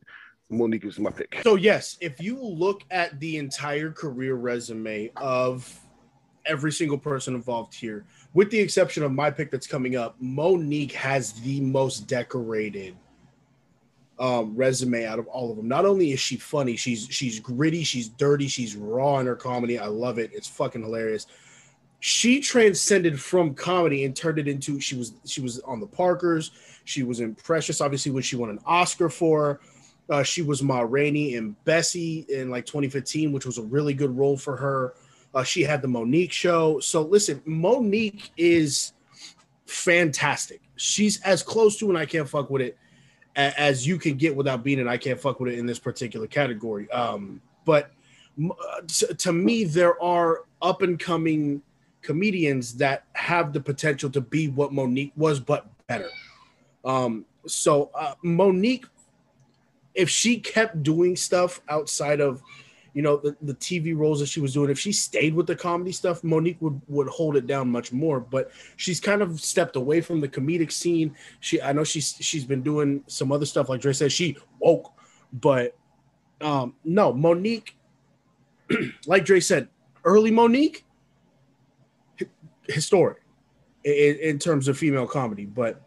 Monique is my pick. So yes, if you look at the entire career resume of every single person involved here, with the exception of my pick that's coming up, Monique has the most decorated um, resume out of all of them. Not only is she funny, she's she's gritty, she's dirty, she's raw in her comedy. I love it. It's fucking hilarious. She transcended from comedy and turned it into she was she was on the Parkers. She was in Precious, obviously, when she won an Oscar for. Uh, she was Ma Rainey and Bessie in like 2015, which was a really good role for her. Uh, she had the Monique show. So listen, Monique is fantastic. She's as close to and I can't fuck with it as you can get without being an I can't fuck with it in this particular category. Um, but uh, to me, there are up and coming comedians that have the potential to be what Monique was, but better. Um, so uh, Monique, if she kept doing stuff outside of you know, the, the TV roles that she was doing. If she stayed with the comedy stuff, Monique would would hold it down much more. But she's kind of stepped away from the comedic scene. She, I know she's she's been doing some other stuff. Like Dre said, she woke, but um, no, Monique, [clears throat] like Dre said, early Monique, historic in, in terms of female comedy. But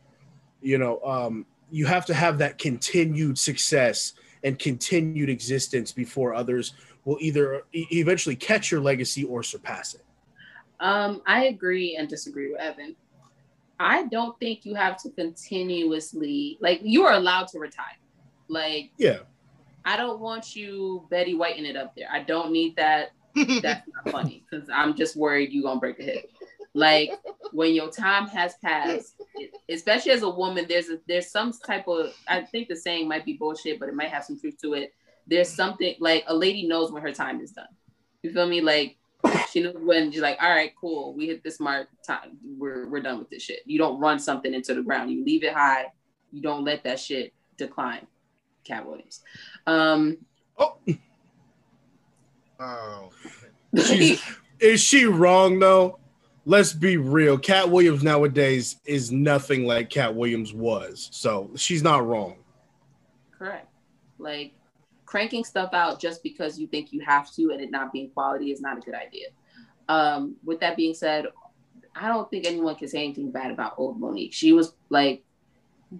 you know, um, you have to have that continued success and continued existence before others will either eventually catch your legacy or surpass it. Um, I agree and disagree with Evan. I don't think you have to continuously like you are allowed to retire. Like Yeah. I don't want you Betty Whiting it up there. I don't need that. [laughs] That's not funny because I'm just worried you're gonna break a hip. Like when your time has passed, especially as a woman, there's a there's some type of I think the saying might be bullshit, but it might have some truth to it. There's something like a lady knows when her time is done. You feel me? Like she knows when she's like, all right, cool, we hit this mark time. We're we're done with this shit. You don't run something into the ground. You leave it high. You don't let that shit decline. Katt Williams. Um Oh, Oh, she's, is she wrong though? Let's be real. Katt Williams nowadays is nothing like Katt Williams was. So she's not wrong. Correct. Like cranking stuff out just because you think you have to and it not being quality is not a good idea. Um, with that being said, I don't think anyone can say anything bad about old Monique. She was like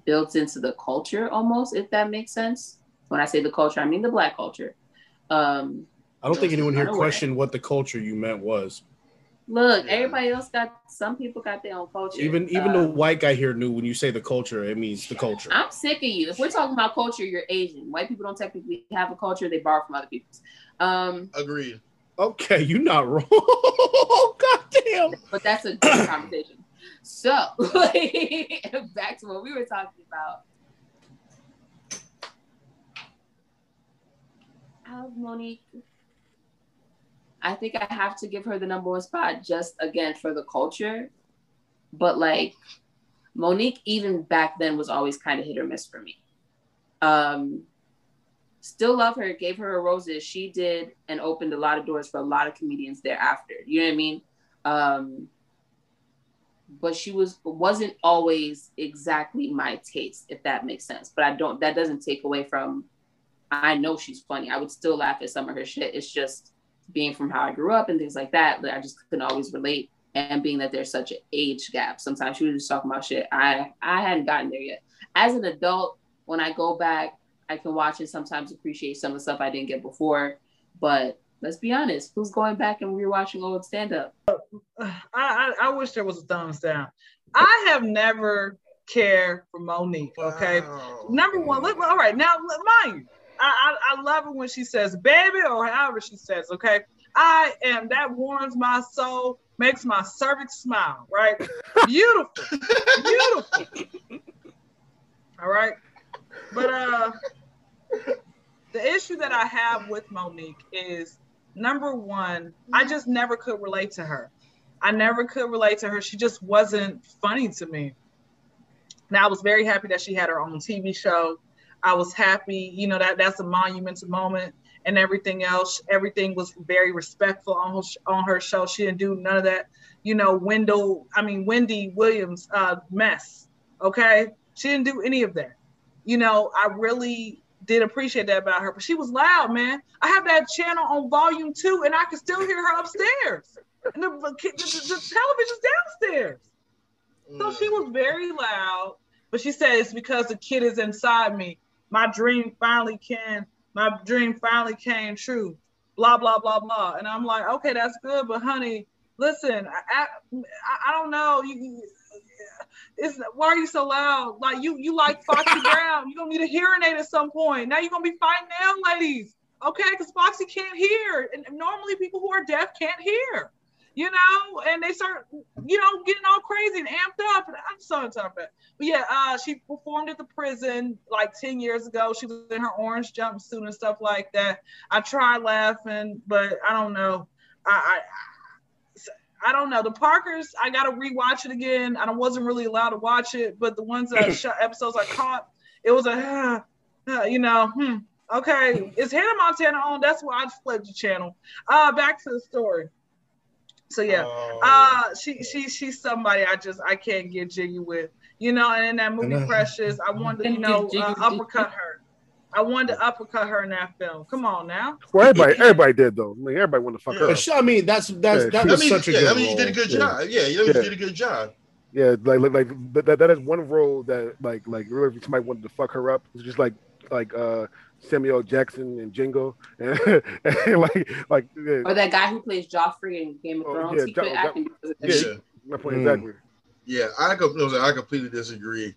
built into the culture almost, if that makes sense. When I say the culture, I mean the black culture. Um, I don't think anyone here questioned what the culture you meant was. Look, Yeah. everybody else got some people got their own culture. Even even Uh, the white guy here knew when you say the culture, it means the culture. I'm sick of you. If we're talking about culture, you're Asian. White people don't technically have a culture; they borrow from other people's. Um, agreed. Okay, you're not wrong. [laughs] God damn. but that's a good [coughs] conversation. So, [laughs] back to what we were talking about. Out of Monique, I think I have to give her the number one spot just again for the culture. But like Monique, even back then, was always kind of hit or miss for me. Um, still love her, gave her her roses. She did and opened a lot of doors for a lot of comedians thereafter. You know what I mean? Um, but she was wasn't always exactly my taste, if that makes sense. But I don't that doesn't take away from I know she's funny. I would still laugh at some of her shit. It's just being from how I grew up and things like that, that I just couldn't always relate. And being that there's such an age gap, sometimes she was just talking about shit. I I hadn't gotten there yet. As an adult, when I go back, I can watch and sometimes appreciate some of the stuff I didn't get before. But let's be honest, who's going back and rewatching old stand up? [sighs] I, I, I wish there was a thumbs down. I have never cared for Monique. Okay, Wow. number one. Let, all right, now let- mind you, I, I I love it when she says "baby" or however she says. Okay, I am that warms my soul, makes my cervix smile. Right, [laughs] beautiful, beautiful. All right, but uh, the issue that I have with Monique is number one, I just never could relate to her. I never could relate to her. She just wasn't funny to me. Now I was very happy that she had her own TV show. I was happy, you know, that that's a monumental moment and everything else. Everything was very respectful on her, on her show. She didn't do none of that, you know, Wendell, I mean, Wendy Williams uh, mess. Okay. She didn't do any of that. You know, I really did appreciate that about her, but she was loud, man. I have that channel on volume two and I can still hear her upstairs. And the, the, the, the television's downstairs. So she was very loud, but she said it's because the kid is inside me. My dream finally can, my dream finally came true. Blah blah blah blah. And I'm like, okay, that's good, but honey, listen, I I, I don't know. You, you- it's why are you so loud? Like you you like Foxy [laughs] Brown. You're gonna need a hearing aid at some point. Now you're gonna be fighting them ladies. Okay, because Foxy can't hear. And normally people who are deaf can't hear you know, and they start, you know, getting all crazy and amped up. And I'm so about. But yeah, uh, she performed at the prison like 10 years ago. She was in her orange jumpsuit and stuff like that. I tried laughing, but I don't know. I, I, I don't know. The Parkers, I got to rewatch it again. I wasn't really allowed to watch it, but the ones that [clears throat] sh- episodes I caught, it was a, [sighs] uh, you know, hmm. Okay, is Hannah Montana on? That's why I just flipped the channel. Uh, back to the story. So yeah, Oh. uh, she she she's somebody I just I can't get jiggy with, you know. And in that movie And, Precious, I wanted to you know uh, uppercut her. I wanted to uppercut her in that film. Come on now. Well, everybody, everybody did though. I mean, everybody want to fuck her. Up. she- I mean, that's that's Yeah, that I mean, such a yeah, good I mean, you did a good Yeah. job. Yeah, you know, Yeah. you did a good job. Yeah, like like, like that, that- that is one role that like like really if somebody wanted to fuck her up. It's just like like uh Samuel Jackson and Django, [laughs] and, and like like yeah, Or that guy who plays Joffrey in Game of Oh, Thrones. yeah, he quit Jo- acting because of that yeah. my point Mm. exactly. Yeah, I com- no, I completely disagree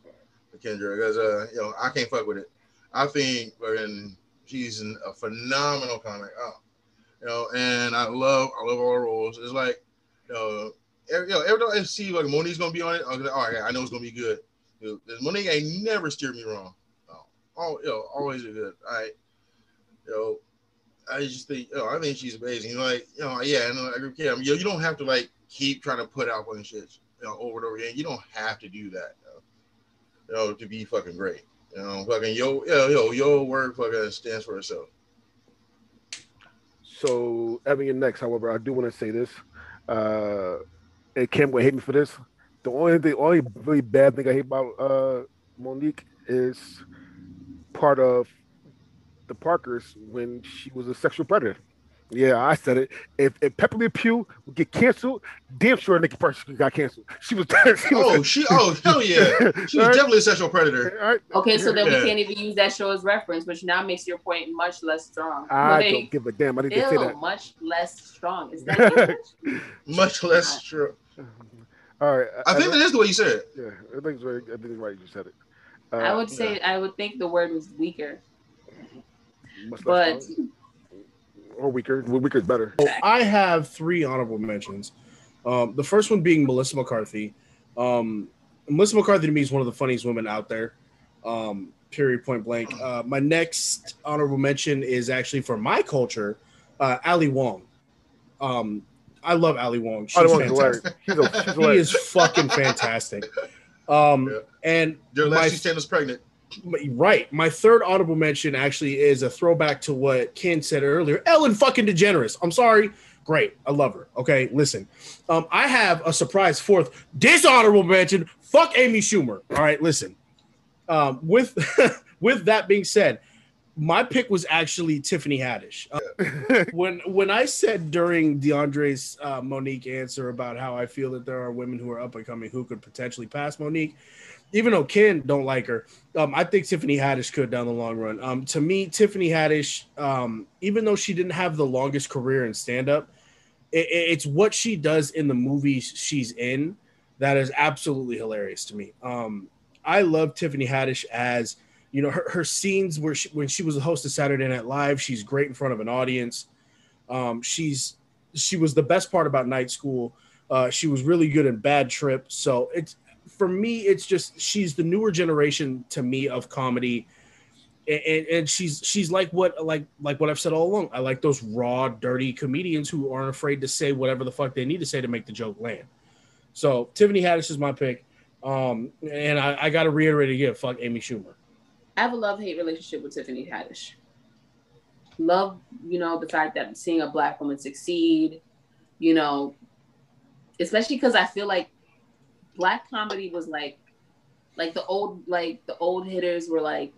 with Kendra because uh, you know, I can't fuck with it. I think when she's an, a phenomenal comic. Oh, you know, and I love I love all her roles. It's like you know, every, you know, every time I see like Monique's gonna be on it, I'm like, all right, I know it's gonna be good. You know, Monique ain't never steered me wrong. All you know, always good. I, you know, I just think, you know, I think she's amazing. Like, you know, yeah, and I agree with Cam. You, know, you don't have to like keep trying to put out fucking shit, you know, over and over again. You don't have to do that, you know, you know to be fucking great. You know, fucking yo, yo, yo, your word fucking stands for itself. So you're next. However, I do want to say this. Uh, and Kim would hate me for this. The only the only really bad thing I hate about uh Monique is part of the Parkers when she was a sexual predator. Yeah, I said it. If, if Pepé Le Pew would get canceled, damn sure Nikki Parker got canceled. She was. [laughs] She was Oh, she, oh, hell yeah, she was All right, definitely a sexual predator. all right. Okay, so then Yeah. we can't even use that show as reference, which now makes your point much less strong. I Like, don't give a damn. I didn't say Ew, that. much less strong. Is that [laughs] Much less strong? All right. I think that is the way you said it. Yeah, I think it's right. I think it's right. You said it. Uh, I would say I would think the word was weaker, much but or weaker. Weaker is better. So I have three honorable mentions. Um, the first one being Melissa McCarthy. Um, Melissa McCarthy to me is one of the funniest women out there. Um, period, point blank. Uh, my next honorable mention is actually for my culture, uh, Ali Wong. Um, I love Ali Wong. She's the fantastic. hilarious. She's a, she's He is fucking fantastic. Um, Yeah. And Their my last stand was pregnant. Right. My third audible mention actually is a throwback to what Ken said earlier. Ellen fucking DeGeneres. I'm sorry. Great. I love her. Okay. Listen. Um, I have a surprise fourth dishonorable mention. Fuck Amy Schumer. All right. Listen. Um, with [laughs] with that being said, my pick was actually Tiffany Haddish. Uh, [laughs] when when I said during DeAndre's uh, Monique answer about how I feel that there are women who are up and coming who could potentially pass Monique, even though Ken don't like her, um, I think Tiffany Haddish could down the long run. Um, to me, Tiffany Haddish, um, even though she didn't have the longest career in stand up, it, it's what she does in the movies she's in that is absolutely hilarious to me. Um, I love Tiffany Haddish as you know her, her scenes where she, when she was a host of Saturday Night Live, she's great in front of an audience. Um, she's she was the best part about Night School. Uh, she was really good in Bad Trip. So it's for me, it's just she's the newer generation to me of comedy, and, and, she's she's like what like like what I've said all along. I like those raw, dirty comedians who aren't afraid to say whatever the fuck they need to say to make the joke land. So Tiffany Haddish is my pick, um, and I, I got to reiterate again, fuck Amy Schumer. I have a love hate relationship with Tiffany Haddish. Love, you know, the fact that seeing a black woman succeed, you know, especially because I feel like black comedy was like, like the old, like the old hitters were like,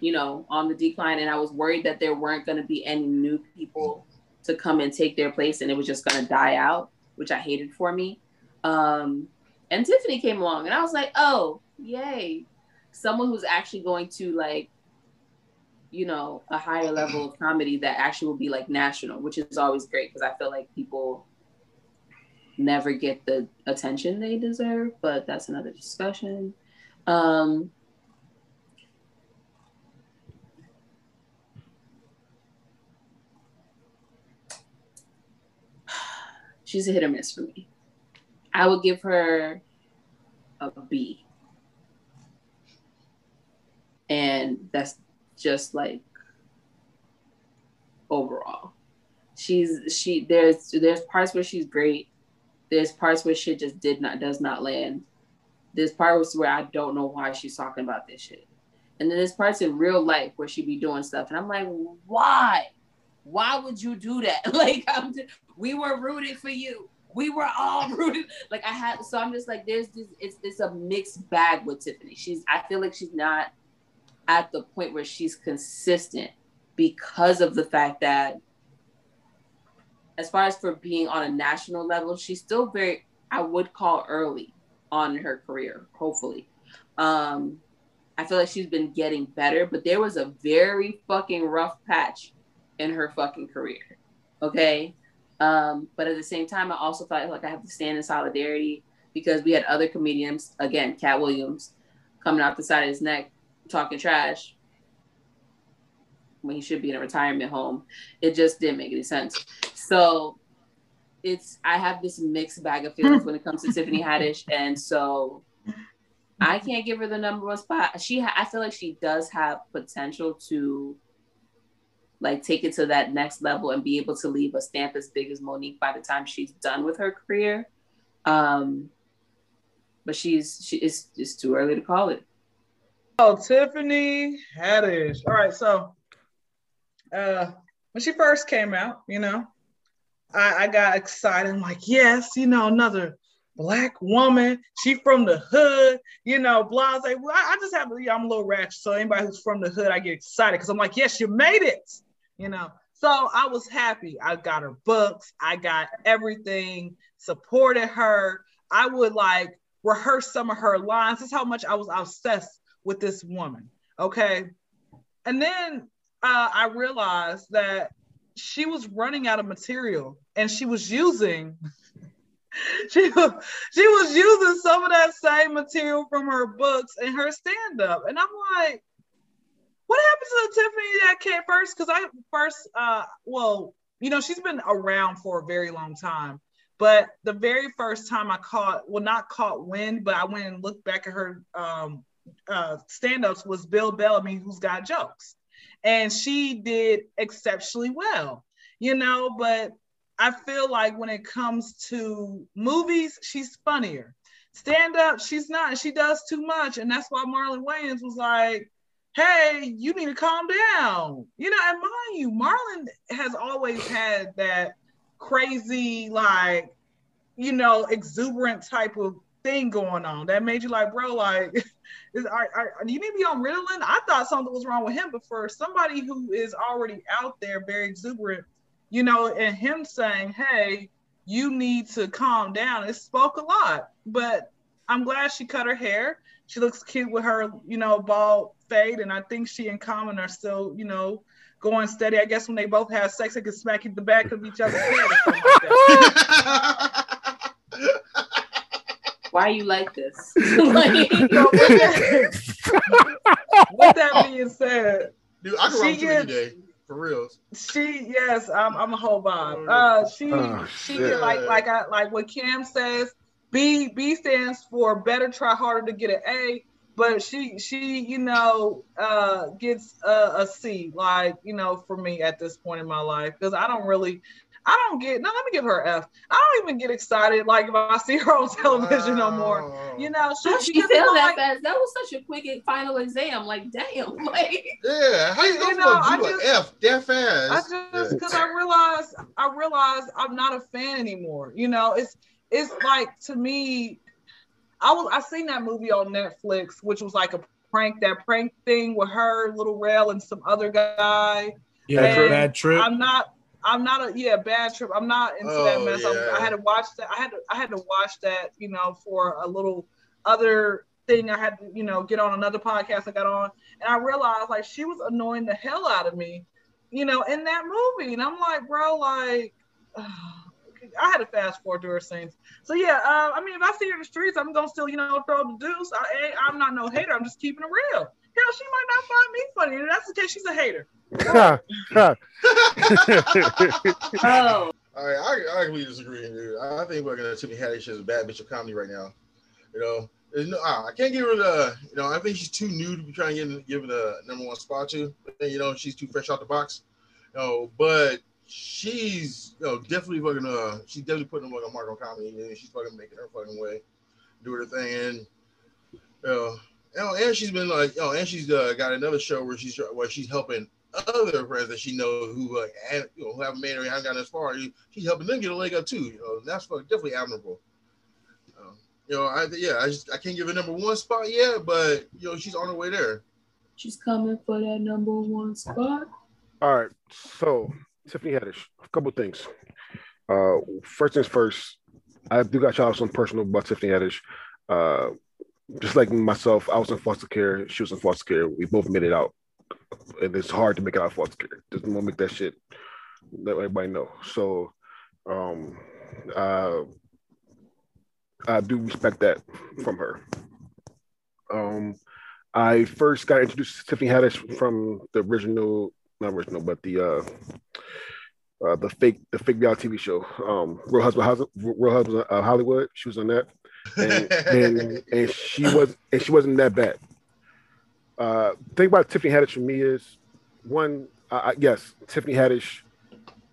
you know, on the decline, and I was worried that there weren't going to be any new people to come and take their place, and it was just going to die out, which I hated for me. Um, and Tiffany came along, and I was like, oh, yay, someone who's actually going to like you know a higher level of comedy that actually will be like national which is always great because i feel like people never get the attention they deserve but that's another discussion. Um [sighs] she's a hit or miss for me. I would give her a b. And that's just like overall. She's she there's there's parts where she's great there's parts where shit just did not does not land there's parts where i don't know why she's talking about this shit And then there's parts in real life where she be doing stuff, and I'm like, why? Why would you do that? [laughs] Like, I'm just, we were rooting for you. We were all [laughs] rooting. Like, I had, so I'm just like, there's this, it's, it's a mixed bag with Tiffany. She's, I feel like she's not at the point where she's consistent because of the fact that, as far as for being on a national level, she's still very, I would call early on her career, hopefully. Um, I feel like she's been getting better, but there was a very fucking rough patch in her fucking career. Okay. Um, but at the same time, I also felt like I have to stand in solidarity because we had other comedians, again, Katt Williams, coming out the side of his neck talking trash when he should be in a retirement home. It just didn't make any sense. So it's I have this mixed bag of feelings when it comes to Tiffany Haddish, and so I can't give her the number one spot. She, I feel like she does have potential to like take it to that next level and be able to leave a stamp as big as Monique by the time she's done with her career. Um, but she's she is it's too early to call it. Oh, Tiffany Haddish. All right, so uh when she first came out, you know, I, I got excited. I'm like, yes, you know, another black woman. She from the hood, you know, blase. Well, I, I just have, yeah, I'm a little ratchet. So anybody who's from the hood, I get excited because I'm like, yes, you made it, you know. So I was happy. I got her books. I got everything. Supported her. I would like rehearse some of her lines. That's how much I was obsessed with this woman. Okay. And then uh, I realized that she was running out of material and she was using [laughs] she was she was using some of that same material from her books and her stand-up. And I'm like, what happened to the Tiffany that came first? Because I first uh well, you know, she's been around for a very long time. But the very first time I caught, well, not caught wind, but I went and looked back at her um uh stand-ups was Bill Bellamy, who's got jokes. And she did exceptionally well, you know, but I feel like when it comes to movies, she's funnier. Stand up, she's not. She does too much. And that's why Marlon Wayans was like, hey, you need to calm down. You know, and mind you, Marlon has always had that crazy, like, you know, exuberant type of thing going on that made you like, bro, like, [laughs] is are, are, you need to be on Ritalin? I thought something was wrong with him, but for somebody who is already out there, very exuberant, you know, and him saying, hey, you need to calm down, it spoke a lot. But I'm glad she cut her hair. She looks cute with her, you know, bald fade, and I think she and Common are still, you know, going steady. I guess when they both have sex, they can smack in the back of each other's [laughs] head [laughs] or something like that. Why you like this? [laughs] [laughs] like, [laughs] So with, that, with that being said, Dude, I can She run to you gets- today. For real. she yes, I'm I'm a whole vibe. Uh, she Oh, she shit. get like like I like what Cam says. B B stands for better, try harder to get an A. But she she you know uh gets a, a C like you know for me at this point in my life because I don't really I don't get no let me give her an F. I don't even get excited like if I see her on television no more. You know she, how she because feel that like- fast? That was such a quick final exam. Like, damn. [laughs] Like, Yeah, how you You go know, I from just- F that fast? I just because I realized I realized I'm not a fan anymore. You know, it's it's like to me, I was I seen that movie on Netflix, which was like a prank, that prank thing with her, Lil Rel, and some other guy. Yeah, And bad trip. I'm not. I'm not a yeah bad trip. I'm not into that Oh, mess. I'm- yeah. I had to watch that. I had to I had to watch that. You know, for a little other thing. I had to you know get on another podcast I got on, and I realized like she was annoying the hell out of me. You know, in that movie, and I'm like, bro, like. [sighs] I had to fast forward to her scenes. So yeah, uh, I mean, if I see her in the streets, I'm gonna still, you know, throw the deuce. I, ain't- I'm not no hater. I'm just keeping it real. Hell, she might not find me funny, and that's the case. She's a hater. Ha, [laughs] ha. oh, All right, I, I completely disagree, dude. I think we're gonna Tiffany Haddish is a bad bitch of comedy right now. You know, there's no, ah, I can't give her the, you know, I think she's too new to be trying to give, give her the number one spot to. And, you know, she's too fresh out the box. You know, but she's, you know, definitely fucking, uh, she's definitely putting a fucking mark on comedy. And she's fucking making her fucking way, do her thing. And, you know, Oh, and she's been like, oh, and she's uh, got another show where she's where she's helping other friends that she knows who uh, and, you know who haven't made it or haven't gotten as far. She's helping them get a leg up too. You know, that's fucking definitely admirable. Um, you know, I yeah, I just I can't give a number one spot yet, but you know, she's on her way there. She's coming for that number one spot. All right, so Tiffany Haddish, a couple things. Uh, first things first, I do got y'all some personal about Tiffany Haddish. Uh, just like myself, I was in foster care. She was in foster care. We both made it out, and it's hard to make it out of foster care. Just want to make that shit let everybody know. So, um, uh, I do respect that from her. Um, I first got introduced to Tiffany Haddish from the original, not original, but the uh, uh, the fake the fake reality TV show, um, Real Husband, Real Husband uh, Hollywood. She was on that, and, [laughs] and and she was and she wasn't that bad. Uh, thing about Tiffany Haddish for me is one, uh, I- yes, Tiffany Haddish.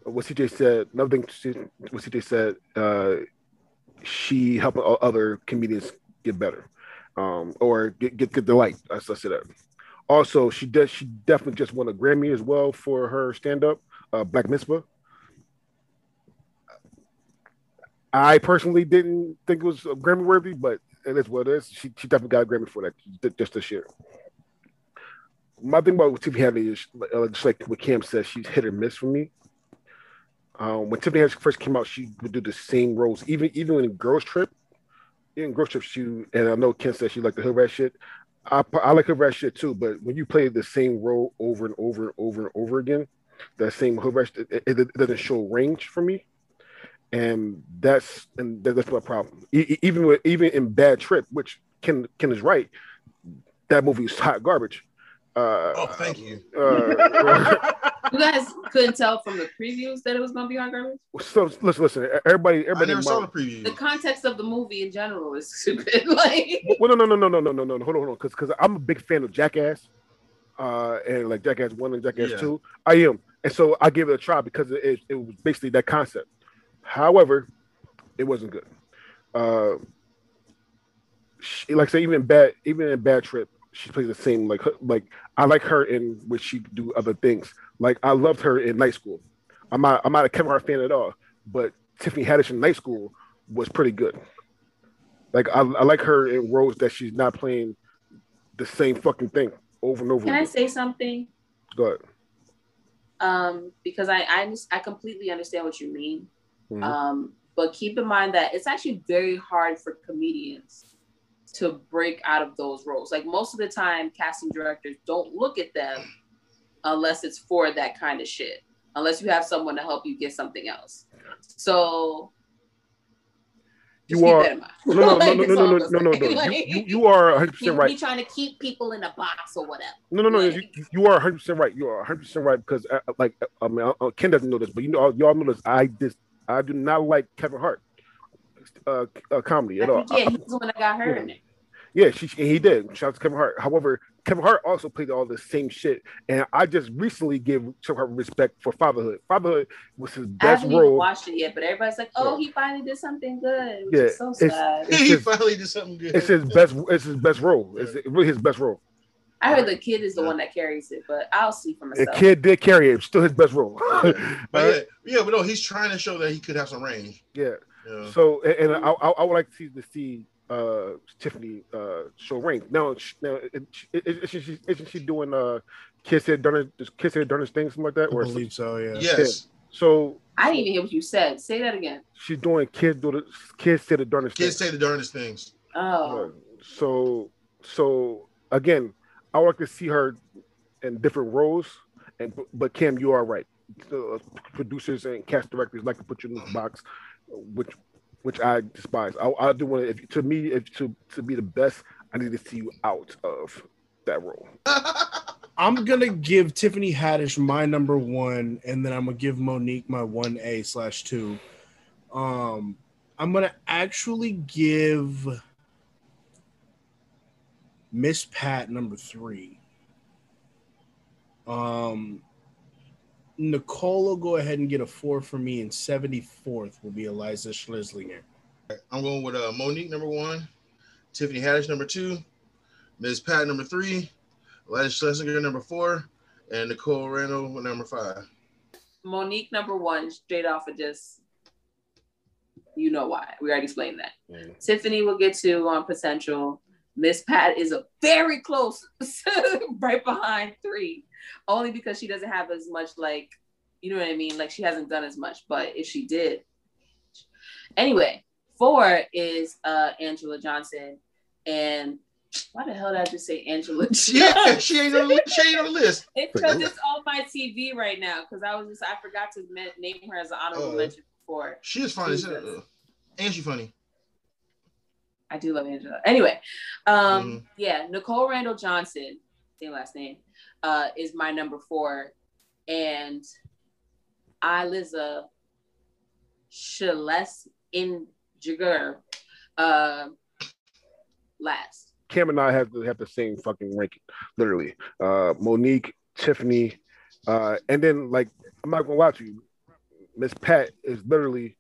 What CJ said, another thing she, what CJ said, uh, she helping other comedians get better, um, or get get, get the light. I I said that. Also, she does. She definitely just won a Grammy as well for her stand up, uh, Black Mitzvah. I personally didn't think it was Grammy worthy, but it is what it is. She, she definitely got a Grammy for that just this year. My thing about Tiffany Haddish is uh, just like what Cam says, she's hit or miss for me. Um, when Tiffany Haddish first came out, she would do the same roles, even even in Girls Trip. In Girls Trip, she and I know Ken said she liked the hood rat shit. I, I like hood rat shit too, but when you play the same role over and over and over and over again, that same hood rat, it, it, it doesn't show range for me and that's and that's my problem. E- even with even in Bad Trip, which Ken Ken is right, that movie is hot garbage. Uh, Oh, thank you. uh, [laughs] You guys couldn't tell from the previews that it was going to be on garbage. so listen, listen, everybody, I everybody. never saw the preview. The context of the movie in general is [laughs] stupid. like, Well, no, no, no, no, no, no, no, no. Hold on, hold on, because because I'm a big fan of Jackass, uh, and like Jackass One and Jackass Yeah. Two. I am, and so I gave it a try because it, it, it was basically that concept. However, it wasn't good. Uh, she, like I say, even bad, even in Bad Trip, she plays the same. Like, like I like her in which she do other things. Like I loved her in Night School. I'm not, I'm not a Kevin Hart fan at all, but Tiffany Haddish in Night School was pretty good. Like I, I like her in roles that she's not playing the same fucking thing over and over. can I say something? Go ahead. Um, because I I, I completely understand what you mean. Mhm. Um, but keep in mind that it's actually very hard for comedians to break out of those roles. Like most of the time, casting directors don't look at them unless it's for that kind of shit. Unless you have someone to help you get something else. So You are that in mind. [laughs] no, no, no, [laughs] no, no, no, no, [laughs] no. You, you, you are 100 percent right. trying to keep people in a box or whatever. No, no, no. You, you are 100 percent right. You are 100 percent right because, uh, like, I mean, uh, Ken doesn't know this, but you know, y'all know this. I just, I do not like Kevin Hart, uh, uh comedy at all. Yeah, he's the one that got hurt in it. Yeah, she, and he did. Shout out to Kevin Hart. However, Kevin Hart also played all the same shit, and I just recently gave Kevin Hart respect for Fatherhood. Fatherhood was his best I best haven't even role. watched it yet, but everybody's like, "Oh, he finally did something good," which Yeah, is so it's- sad. [laughs] it's he his- finally did something good. It's his best. It's his best role. It's really his best role. I heard the kid is the one that carries it, but I'll see for myself. The kid did carry it. Still his best role. [laughs] But yeah, yeah, but no, he's trying to show that he could have some range. yeah. Yeah. So, and, and I, I, I would like to see to see uh, Tiffany uh, show rank. Now, sh- now, is, is, she, isn't she doing uh, Kiss It, Done It, Kiss It, Done It thing, something like that? I Or believe so. Yeah. Yes. So I didn't even hear what you said. Say that again. she's doing Kids Do the Kids Say the Darnest Kids thing. say the darndest things. Oh, So, so again, I would like to see her in different roles. And but Cam, you are right. The producers and cast directors like to put you in this box, which which I despise. I, I do want to. If to me, if to to be the best, I need to see you out of that role. [laughs] I'm gonna give Tiffany Haddish my number one, and then I'm gonna give Monique my one A slash two. Um, I'm gonna actually give Miss Pat number three. Um, Nicole will go ahead and get a four for me, and 74th will be Iliza Schleslinger. I'm going with uh, Monique number one, Tiffany Haddish number two, Ms. Pat number three, Iliza Shlesinger number four, and Nicole Randall number five. Monique number one, straight off of just you know why. We already explained that. Tiffany will get to on potential. Miss Pat is a very close, [laughs] right behind three, only because she doesn't have as much like, you know what I mean? Like she hasn't done as much, but if she did, anyway, four is uh Angela Johnson, and why the hell did I just say Angela? [laughs] Yeah, she ain't on the, she ain't on the list. [laughs] It's because it's on my TV right now. Because I was just I forgot to name her as an honorable Oh. mention before. She is funny, as Jesus. hell. and she funny. I do love Angela. Anyway, um, Mhm. yeah, Nicole Randall Johnson, same last name, uh, is my number four, and I Liza Shales in Jagger, uh, last. Cam and I have to have the same fucking ranking, literally. Uh, Monique, Tiffany, uh, and then like I'm not gonna lie to you, Miss Pat is literally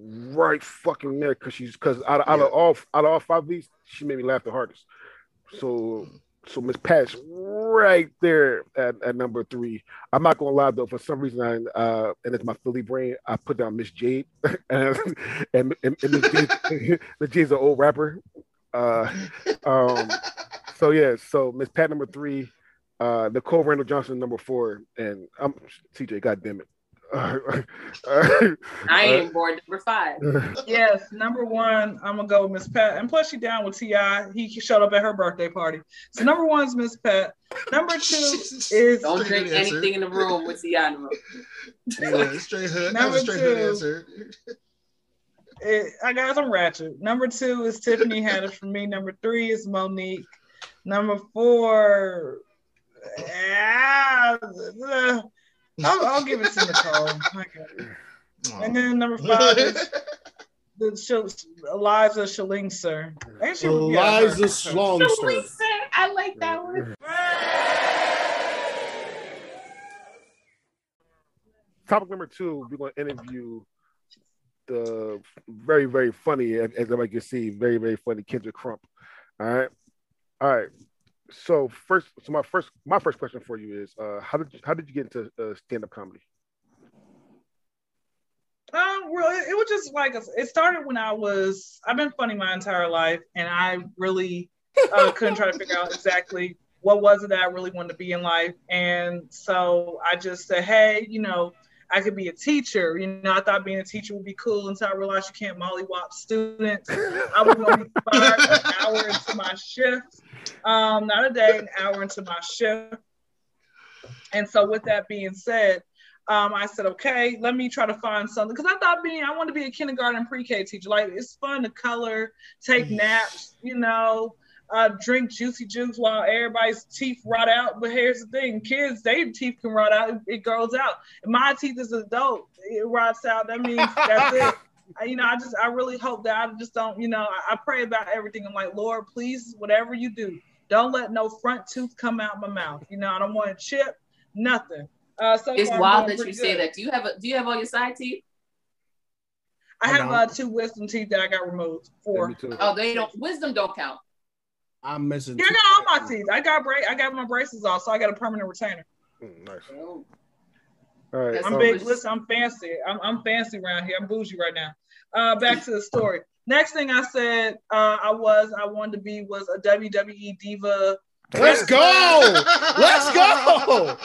right fucking there because she's because out, of- out of all out of all five of these, she made me laugh the hardest. So so Miss Pat's right there at, at number three. I'm not gonna lie though, for some reason I uh and it's my Philly brain, I put down Miss Jade [laughs] and and, and, and Miss Jade, [laughs] Jade's an old rapper. Uh um so yeah, so Miss Pat number three, uh Nicole Randall Johnson number four, and I'm TJ, god damn it. [laughs] I am bored number five. [laughs] Yes, number one, I'm gonna go with Miss Pat, and plus she down with Ti. He showed up at her birthday party. So number one is Miss Pat. Number two [laughs] is Don't drink anything in the room with the in the room. Yeah, straight hood. That Number was straight two. answer. I got some ratchet. Number two is Tiffany Haddish for me. Number three is Monique. Number four, ah, uh, I'll, I'll give it to Nicole. Okay. And then number five is the Sh- Iliza Schlingser. Ain't she- yeah, her. Iliza I like that one. Topic number two, we're going to interview the very, very funny, as as everybody can see, very, very funny Kendrick Crump. All right, all right. So first, so my first, my first question for you is, uh, how did you, how did you get into uh, stand up comedy? Um, well, it, it was just like a, it started when I was. I've been funny my entire life, and I really uh, couldn't try to figure out exactly what was it that I really wanted to be in life. And so I just said, hey, you know, I could be a teacher. You know, I thought being a teacher would be cool until I realized you can't mollywop students. I was to be fired an hour into my shift, um, not a day, an hour into my shift. And so, with that being said, um, I said, okay, let me try to find something because I thought being, I want to be a kindergarten pre-K teacher. Like it's fun to color, take naps, you know, uh, drink juicy juice while everybody's teeth rot out. But here's the thing: kids, their teeth can rot out. It, it grows out. My teeth as an adult, it rots out. That means [laughs] that's it. I- You know, I just, I really hope that I just don't, you know, I, I pray about everything. I'm like, Lord, please, whatever you do, don't let no front tooth come out my mouth. You know, I don't want a chip, nothing. Uh, so It's far, wild that you pretty say that. Do you have a Do you have all your side teeth? I I have don't. uh, two wisdom teeth that I got removed. Four. Oh, they don't. Wisdom don't count. I'm missing. Yeah, I got all my teeth. I got bra- I got my braces off, so I got a permanent retainer. Mm, nice. Oh. All right. I'm big. Listen, I'm fancy. I'm, I'm fancy around here. I'm bougie right now. Uh, back to the story. Next thing I said uh, I was I wanted to be was a WWE diva. Let's go. [laughs] Let's go.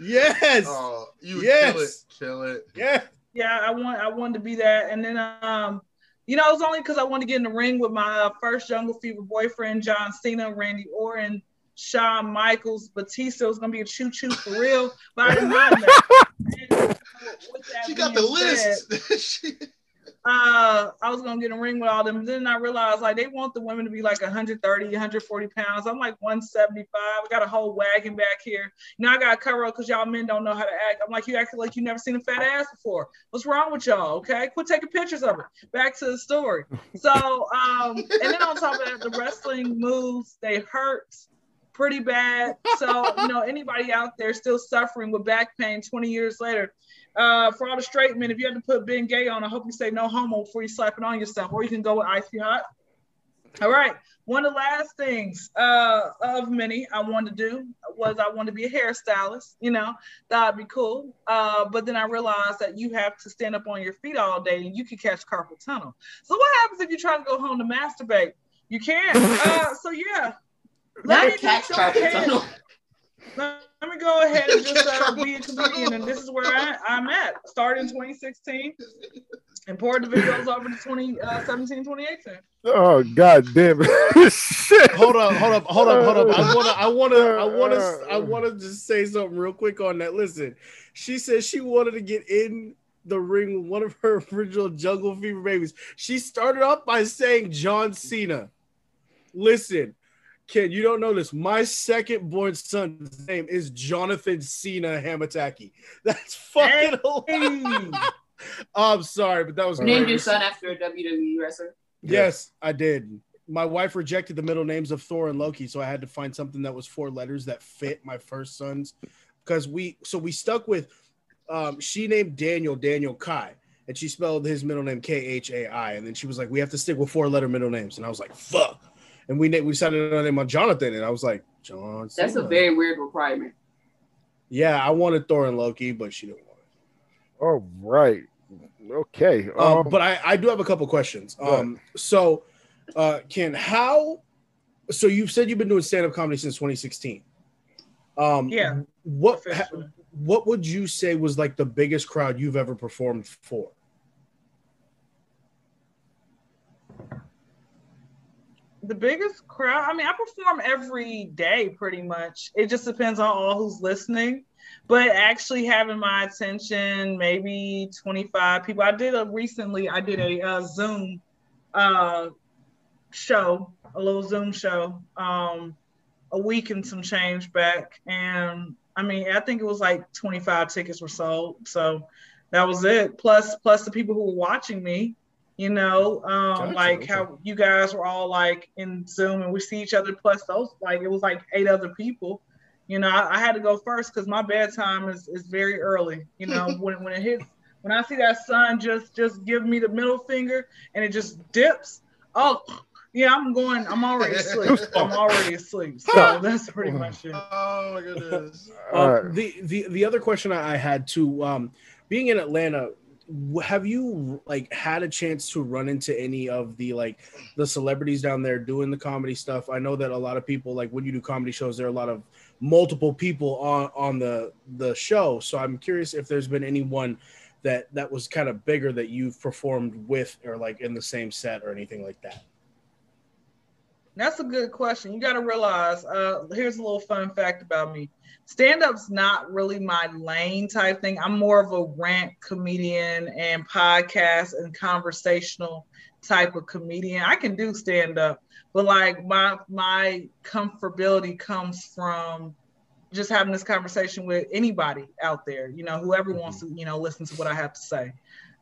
Yes. Oh, you Yes. kill it. Kill it. Yeah. Yeah, I want I wanted to be that, and then um, you know, it was only because I wanted to get in the ring with my uh, first Jungle Fever boyfriend, John Cena, Randy Orton, Shawn Michaels, Batista. It was gonna be a choo choo for real, but I didn't mind that. [laughs] And, with that She got the said, list. [laughs] uh, I was gonna get a ring with all them. Then I realized like they want the women to be like 130, 140 pounds. I'm like 175. I got a whole wagon back here. Now I got to cover up because y'all men don't know how to act. I'm like, you acting like you never seen a fat ass before. What's wrong with y'all? Okay, quit taking pictures of it. Back to the story. So, um, and then on top of that, the wrestling moves they hurt pretty bad. So, you know, anybody out there still suffering with back pain 20 years later, uh, for all the straight men, if you had to put Bengay on, I hope you say no homo before you slap it on yourself, or you can go with icy hot. All right. One of the last things uh, of many I wanted to do was I wanted to be a hairstylist. You know, that'd be cool. Uh, but then I realized that you have to stand up on your feet all day and you can catch carpal tunnel. So what happens if you try to go home to masturbate? You can't. [laughs] Uh, so yeah. Not me catch carpal tunnel. Let let me go ahead and [laughs] just uh, be a comedian, and this is where I, I'm at. Started in 2016 and poured the videos over to 2017, 2018. Oh god damn it. [laughs] Shit. Hold up, hold up, hold up, hold up. I wanna, I wanna, I wanna, I wanna just say something real quick on that. Listen, she said she wanted to get in the ring with one of her original Jungle Fever babies. She started off by saying John Cena. Listen, Ken, you don't know this. My second born son's name is Jonathan Cena Hamataki. [laughs] That's fucking hilarious. [laughs] I'm sorry, but that was You named your son after a WWE wrestler. Yes, I did. My wife rejected the middle names of Thor and Loki, so I had to find something that was four letters that fit my first son's. Because we, so we stuck with. Um, she named Daniel Daniel Kai, and she spelled his middle name K H A I, and then she was like, "We have to stick with four letter middle names," and I was like, "Fuck!" And we na- we decided on name on Jonathan, and I was like, "John." That's a very weird requirement. yeah. I wanted Thor and Loki, but she didn't want it. All right. Okay. Um, Um, but I, I do have a couple questions. Um, so, uh, Ken, how? So you've said you've been doing stand up comedy since 2016. Um, Yeah. What ha, What would you say was like the biggest crowd you've ever performed for? The biggest crowd, I mean, I perform every day pretty much. It just depends on all who's listening. But actually having my attention, maybe 25 people. I did a recently, I did a uh, Zoom uh, show, a little Zoom show, um, a week and some change back. And I mean, I think it was like 25 tickets were sold. So that was it. Plus, plus the people who were watching me, you know, um, Gotcha, like okay. how you guys were all like in Zoom and we see each other. Plus those, like it was like eight other people. You know, I, I had to go first because my bedtime is, is very early. You know, [laughs] when, when it hits, when I see that sun just just give me the middle finger and it just dips. Oh, yeah, I'm going. I'm already [laughs] asleep. I'm already asleep. [laughs] So that's pretty much it. Oh my goodness. Uh, right. the, the the other question I I had too, um, being in Atlanta, w- have you like had a chance to run into any of the like the celebrities down there doing the comedy stuff? I know that a lot of people like when you do comedy shows, there are a lot of multiple people on on the the show. So I'm curious if there's been anyone that that was kind of bigger that you've performed with or like in the same set or anything like that. That's a good question. You got to realize. Uh, here's a little fun fact about me. Stand up's not really my lane type thing. I'm more of a rant comedian and podcast and conversational type of comedian. I can do stand up, but like my my comfortability comes from just having this conversation with anybody out there. You know, whoever wants to you know listen to what I have to say.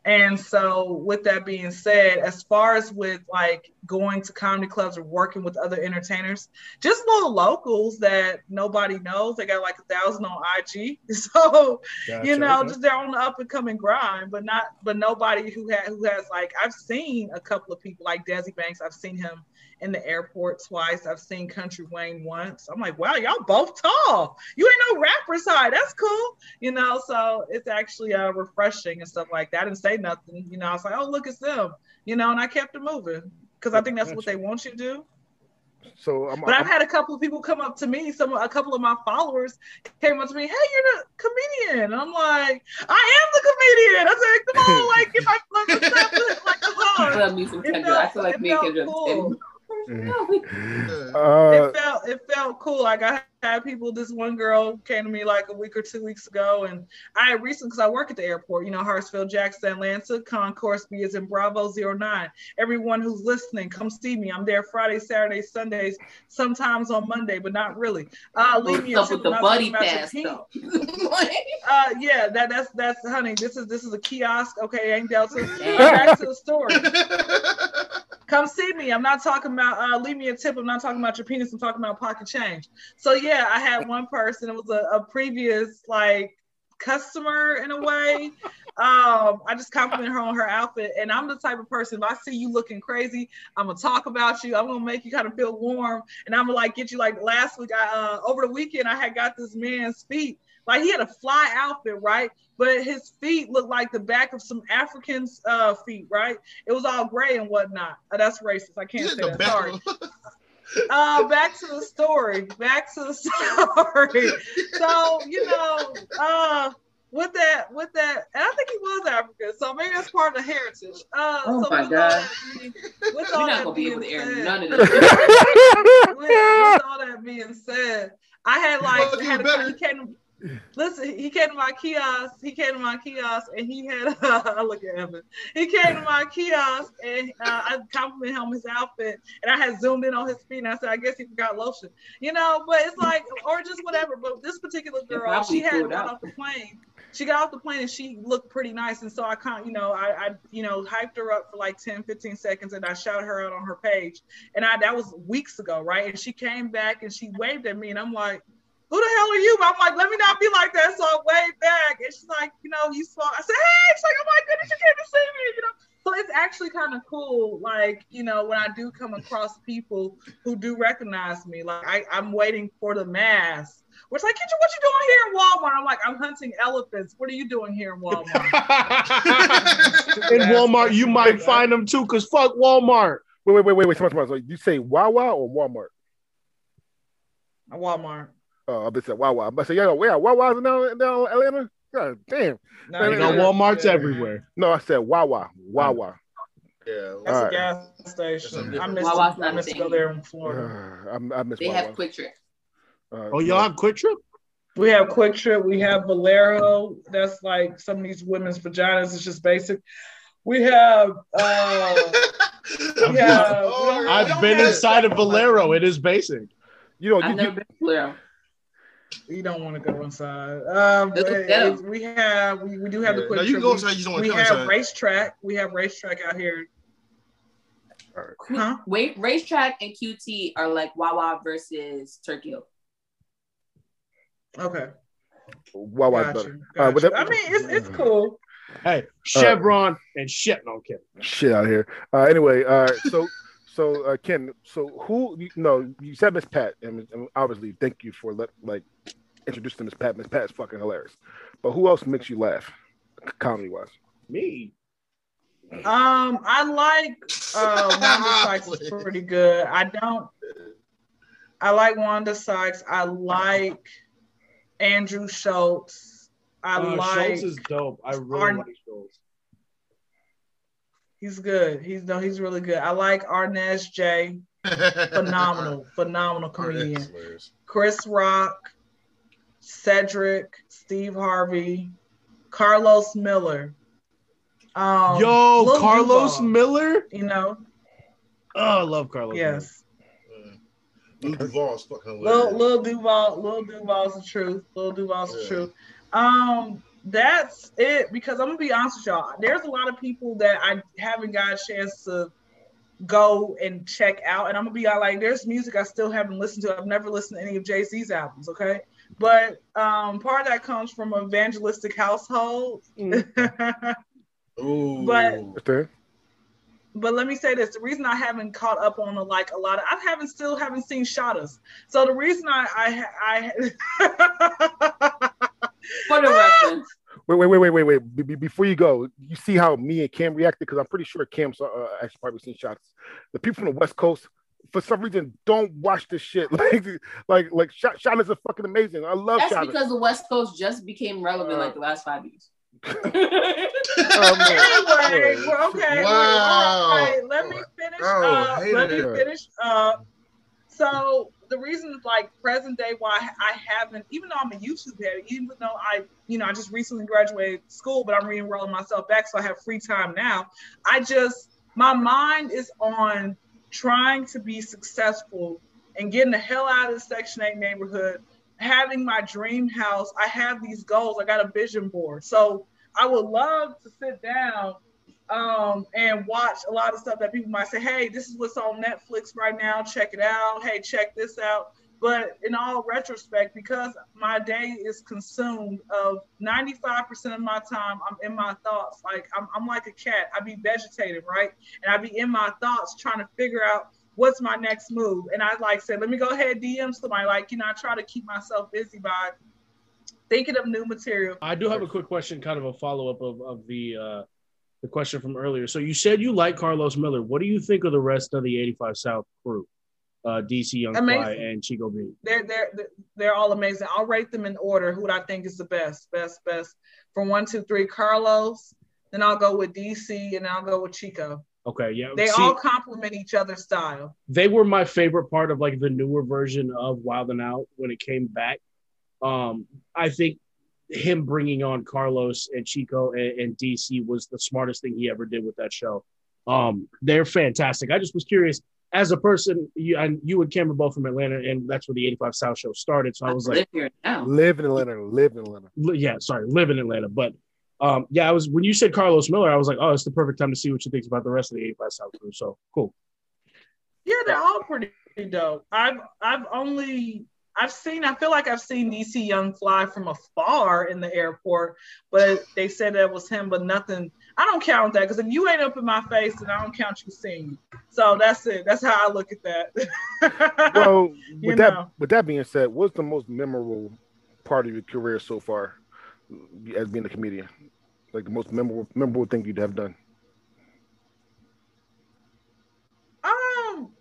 And so, with that being said, as far as with like going to comedy clubs or working with other entertainers, just little locals that nobody knows, they got like a thousand on IG. [laughs] So, you know, just they're on the up and coming grind, but not, but nobody who had who has like I've seen a couple of people like Desi Banks. I've seen him in the airport twice. I've seen Country Wayne once. I'm like, wow, y'all both tall. You ain't no rappers high. That's cool. You know, so it's actually uh, refreshing and stuff like that. I didn't say nothing. You know, I was like, oh, look, it's them. You know, and I kept it moving because I think that's what they want you to do. So I'm, But I've I'm- had a couple of people come up to me. Some a couple of my followers came up to me. Hey, you're the comedian. And I'm like, I am the comedian. I said, come on, like give my let me stop it, like a I hug. love me some It Kendra. I feel like me and felt Kendra. cool. [laughs] uh, it felt it felt cool. Like I had people. This one girl came to me like a week or two weeks ago, and I had recently because I work at the airport. You know, Hartsfield, Jackson, Atlanta. Concourse B is in Bravo 09. Everyone who's listening, come see me. I'm there Friday, Saturday, Sundays, sometimes on Monday, but not really. Uh, leave me a up tip. with the buddy talking about your pass though? [laughs] Uh, yeah, that that's that's honey. This is this is a kiosk. Okay, ain't Delta. [laughs] Back to the story. Come see me. I'm not talking about uh, leave me a tip. I'm not talking about your penis. I'm talking about pocket change. So yeah, I had one person. It was a, a previous like customer in a way. Um, I just compliment her on her outfit, and I'm the type of person. If I see you looking crazy, I'm gonna talk about you. I'm gonna make you kind of feel warm, and I'm gonna like get you. Like last week, I uh, over the weekend, I had got this man's feet. Like he had a fly outfit, right? But his feet looked like the back of some Africans' uh, feet, right? It was all gray and whatnot. Uh, that's racist. I can't say that. back Sorry. [laughs] uh, back to the story. Back to the [laughs] story. So you know, uh, with that, with that, and I think he was African, so maybe that's part of the heritage. Uh, Oh so my with God. all that being- with We're all not that gonna be being able to air said- none of [laughs] with, this. with all that being said, I had like Fuck had a, he came. Listen, he came to my kiosk. He came to my kiosk, and he had. [laughs] I look at Evan. He came to my kiosk, and uh, I complimented him on his outfit, and I had zoomed in on his feet, and I said, "I guess he forgot lotion," you know. But it's like, or just whatever. But this particular girl, she had got off the plane. She got off the plane and she looked pretty nice, and so I kind, of, you know, I, I, you know, hyped her up for like 10, 15 seconds, and I shouted her out on her page, and I that was weeks ago, right? And she came back and she waved at me, and I'm like who the hell are you? But I'm like, let me not be like that. So I waved back. And she's like, you know, you saw. I said, hey, she's like, oh my goodness, you came to see me, you know. So it's actually kind of cool, like, you know, when I do come across people who do recognize me. Like I, I'm waiting for the mass. Where it's like, Kyndra, what you doing here in Walmart? I'm like, I'm hunting elephants. What are you doing here in Walmart? [laughs] In Walmart, you might find them too, cause fuck Walmart. Wait, wait, wait, wait, wait. Somebody, somebody. So you say Wawa or Walmart? Walmart. Oh, I bet say Wawa. I bet say, yeah, where Wawa's in down, down Atlanta? God damn. No, They got yeah, Walmarts yeah. everywhere. No, I said Wawa. Wawa. Yeah. That's All a right. gas station. something I different. miss, Wawa's I not a miss to go thing. there in Florida. Uh, I, I miss They Wawa. have QuikTrip. Uh, Oh, y'all have QuikTrip? We have QuikTrip. We have Valero. That's like some of these women's vaginas. It's just basic. We have. Uh, [laughs] we have Oh, we I've don't been have- inside of Valero. It is basic. You know, I've you, never you, been to Valero. You don't want to go inside. Um, but we have. We, we do have the Yeah. Quick No, you can go We- inside. You don't want we to come have inside. RaceTrac. We have RaceTrac out here. Huh? Wait, racetrack and QT are like Wawa versus Turkey Okay. Wawa's Got better. you. All right, Got but you. that- I mean, it's it's cool. Hey, Chevron and shit. No, I'm kidding. shit out here. Uh, anyway, uh, so so uh, Ken, so who? You know, you said Miss Pat, and, and obviously, thank you for let like introducing Miss Pat. Miss Pat is fucking hilarious. But who else makes you laugh, comedy wise? Me. Um, I like uh Wanda [laughs] Sykes is pretty good. I don't. I like Wanda Sykes. I like Andrew Schulz. I Uh, like. Schulz is dope. I really Arn- like Schulz. He's good. He's no. He's really good. I like Arnez J. Phenomenal, [laughs] phenomenal comedian. Chris Rock, Cedric, Steve Harvey, Carlos Miller. Um, Yo, Lil Carlos Duval, Miller. You know, Oh, I love Carlos. yes. Lil Duval's fucking Lil, hilarious. Lil Duval, Lil Duval's the truth. Lil Duval's the truth. Um, that's it. Because I'm gonna be honest with y'all. There's a lot of people that I haven't got a chance to go and check out, and I'm gonna be out like, there's music I still haven't listened to. I've never listened to any of Jay Z's albums. Okay, but um, part of that comes from an evangelistic household. [laughs] Ooh. But Understand? but let me say this: the reason I haven't caught up on a, like a lot of, I haven't still haven't seen Shottas. So the reason I I I [laughs] For the reference, Wait, wait, wait, wait, wait, wait. Be- be- before you go, you see how me and Cam reacted because I'm pretty sure Cam's uh, actually probably seen Shottas. The people from the West Coast, for some reason, don't watch this shit. [laughs] Like, like, like, shot, shot is a fucking amazing. I love that's shot. because the West Coast just became relevant like the last five years. [laughs] anyway, well, okay. Wow. All right, let me finish Oh, up. Let me finish up. So the reason, like present day, why I haven't, even though I'm a YouTube head, even though I, you know, I just recently graduated school, but I'm re-enrolling myself back, so I have free time now. I just, my mind is on trying to be successful and getting the hell out of the Section 8 neighborhood, having my dream house. I have these goals. I got a vision board. So I would love to sit down um, and watch a lot of stuff that people might say, hey, this is what's on Netflix right now. Check it out. Hey, check this out. But in all retrospect, because my day is consumed of 95% of my time, I'm in my thoughts. Like I'm, I'm like a cat. I be vegetating, right? And I be in my thoughts trying to figure out what's my next move. And I like said, let me go ahead DM somebody. Like, you know, I try to keep myself busy by thinking of new material. I do have a quick question, kind of a follow up of, of the uh, the question from earlier. So you said you like Carlos Miller. What do you think of the rest of the 85 South crew? Uh, DC Young Fly and Chico B. They're they're they're all amazing. I'll rate them in order. Who I think is the best, best, best. From one, two, three, Carlos. Then I'll go with DC, and I'll go with Chico. Okay, yeah. They See, all complement each other's style. they were my favorite part of like the newer version of Wild and Out when it came back. Um, I think him bringing on Carlos and Chico and, and DC was the smartest thing he ever did with that show. Um, they're fantastic. I just was curious as a person, you and you and Cam are both from Atlanta, and that's where the 85 South show started. So I was like, live here now. Live in Atlanta. Live in Atlanta. li- yeah, sorry, live in Atlanta. But um, yeah, I was when you said Carlos Miller, I was like, oh, it's the perfect time to see what you think about the rest of the 85 South crew. So cool. Yeah, they're all pretty dope. I've I've only I've seen I feel like I've seen DC Young fly from afar in the airport, but they said that was him, but nothing. I don't count that because if you ain't up in my face, then I don't count you seeing. So that's it. That's how I look at that. [laughs] Well, You with that know. with that being said, what's the most memorable part of your career so far as being a comedian? Like the most memorable memorable thing you'd have done. um,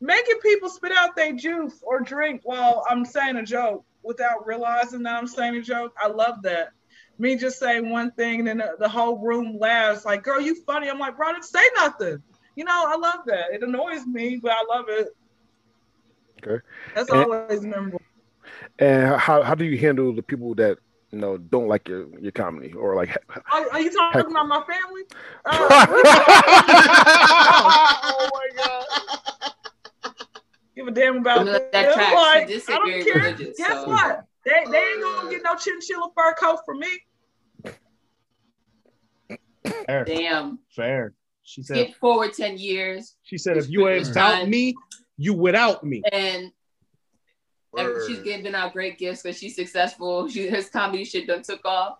making people spit out their juice or drink while I'm saying a joke without realizing that I'm saying a joke. I love that. Me just saying one thing and then the, the whole room laughs like, "Girl, you funny." I'm like, "Bro, I didn't say nothing." You know, I love that. It annoys me, but I love it. Okay. That's And- always memorable. And how how do you handle the people that you know don't like your your comedy or like Are, are you talking Heck. about my family? [laughs] Uh, [laughs] oh my god. [laughs] Give a damn about No, that. that tracks. Like, This is I don't care. religious, Guess so- what? They, they ain't gonna uh, get no chinchilla fur coat from me. Fair, Damn. fair. She said. Skip forward 10 years She said, if you ain't It's about time. me, you without me. and every, she's giving out great gifts because she's successful. [laughs] She his comedy shit done took off.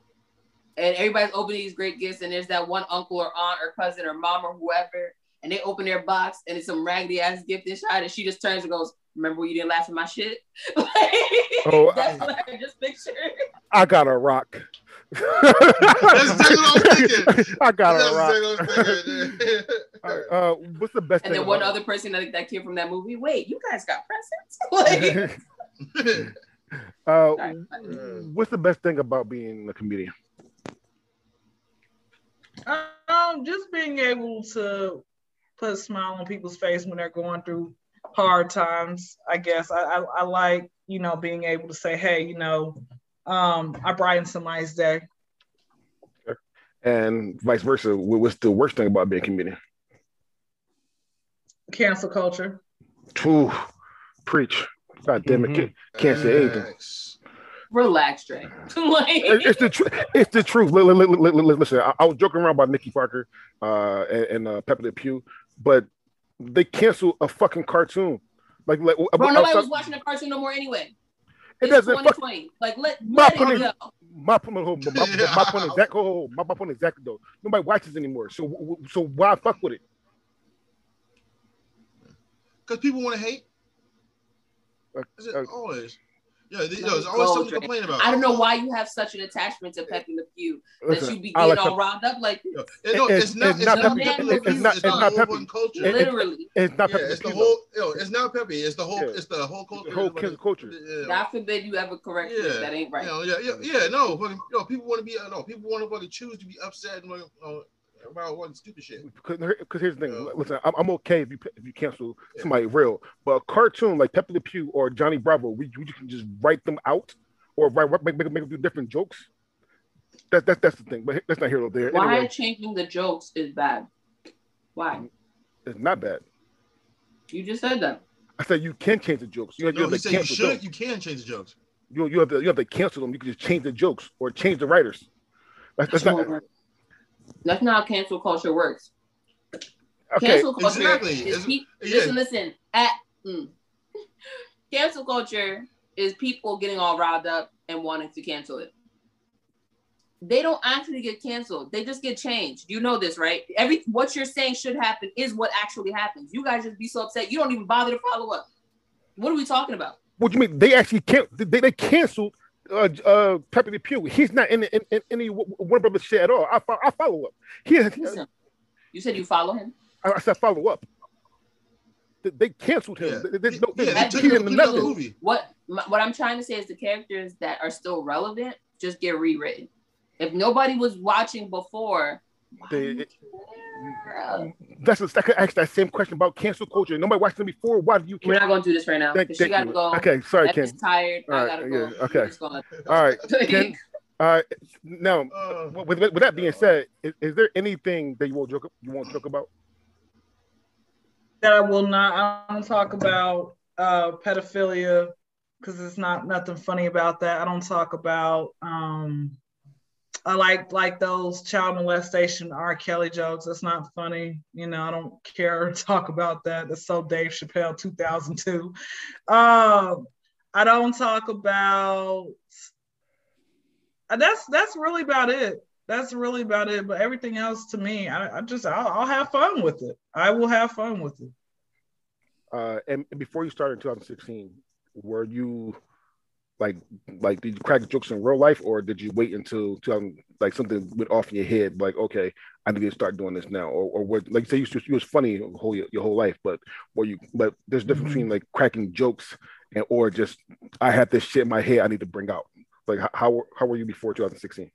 And everybody's opening these great gifts, and there's that one uncle or aunt or cousin or mom or whoever, and they open their box and it's some raggedy ass gift inside, and she just turns and goes, "Remember when you didn't laugh at my shit?" [laughs] like, Oh, that's what I just picture. I got a rock. That's exactly what I was thinking. [laughs] I got That's a rock. exactly what I was thinking. [laughs] All right, uh, what's the best And thing? then one about- other person that, that came from that movie, wait, you guys got presents? like, uh, what's the best thing about being a comedian? Um, just being able to put a smile on people's face when they're going through hard times. I guess I, I, I like you know being able to say, hey, you know, um, I brightened somebody's day. And vice versa. What's the worst thing about being a comedian? Cancel culture. Ooh, preach. God damn it. Mhm. Can't, can't say anything. Relax, Dre. [laughs] like, It's the truth. It's the truth. Li- li- li- li- li- Listen, I, I was joking around about Nikki Parker uh, and, and uh, Pepé Le Pew, but they canceled a fucking cartoon. Like, like Bro, I- nobody I- was watching the cartoon no more anyway. It It's doesn't fuck- Like let, My let point it is- go. my point, my, my, my point is that. Oh, my, my point is exactly though. Nobody watches anymore. So, w- w- so why fuck with it? Because people want to hate. Uh, Is it uh, always? Yeah, th- Let there's always go, something to complain about. I don't know why you have such an attachment to Pepé Le Pew that you be getting like all riled up like Yo, it- no, It's- it's, not. it's It's not not, Pepe. Pepe. It's- Le Pew, it's not- It's it's not Pepe. culture. It- it- literally. It's not yeah, it's the whole. Yo, it's not Pepe. It's the whole. Yeah. It's the whole culture. The whole like- culture. Yeah. God forbid you ever correct me. That ain't right. You know, yeah, yeah, yeah. No, fucking, yo, people want to be. Uh, no, people want to fucking choose to be upset and, you know, about one stupid shit. Because here's the thing. Yeah. Listen, I'm, I'm okay if you if you cancel somebody real, but a cartoon like Pepé Le Pew or Johnny Bravo, we, we can just write them out or write make make, make them do different jokes. That, that that's the thing. But that's not here or there. Why Anyway, changing the jokes is bad? Why? it's not bad. You just said that. I said you can change the jokes. You, have- you have he to said you should. them. You can change the jokes. You, you have to you have to cancel them. You can just change the jokes or change the writers. That's, that's not That's not how cancel culture works. okay. Cancel culture Exactly. is It's- pe- yeah. listen, listen. At mm. [laughs] cancel culture is people getting all riled up and wanting to cancel it. They don't actually get canceled. They just get changed. You know this, right? Every what you're saying should happen is what actually happens. You guys just be so upset. You don't even bother to follow up. What are we talking about? What do you mean? They actually can't. They, they canceled uh uh Pepé Le Pew. He's not in, in, in any Warner Brothers shit at all. I fo- I follow up. He, Listen, you said you follow him. I, I said follow up. They, they canceled him. Yeah. They, they, no, they, Yeah, they they took him in to the movie. What my, what I'm trying to say is the characters that are still relevant just get rewritten. If nobody was watching before, why They- do you care? That's a, I could ask that same question about cancel culture. Nobody watched them before. Why do you We're not going to do this right now Thank- because she thank got to you. go. Okay, sorry, Ken. Evan's tired. All I gotta yeah, go. okay. We're just gonna- All right, [laughs] Ken. All right. Now, Uh, with, with, with that being said, is, is there anything that you won't joke you won't joke about? that I will not. I don't talk about uh, pedophilia because it's not nothing funny about that. I don't talk about. Um, I like like those child molestation R. Kelly jokes. That's not funny. You know, I don't care to [laughs] talk about that. That's so Dave Chappelle 2002. Um, I don't talk about. uh, That's that's really about it. That's really about it. But everything else to me, I, I just I'll, I'll have fun with it. I will have fun with it. Uh, and, and before you started in 2016, were you like like did you crack jokes in real life, or did you wait until 2000 like something went off in your head, like okay, I need to start doing this now, or or what? Like say you you was funny your whole your whole life, but were you? But there's a difference between mm-hmm. like cracking jokes and or just I have this shit in my head I need to bring out. Like how how, how were you before 2016?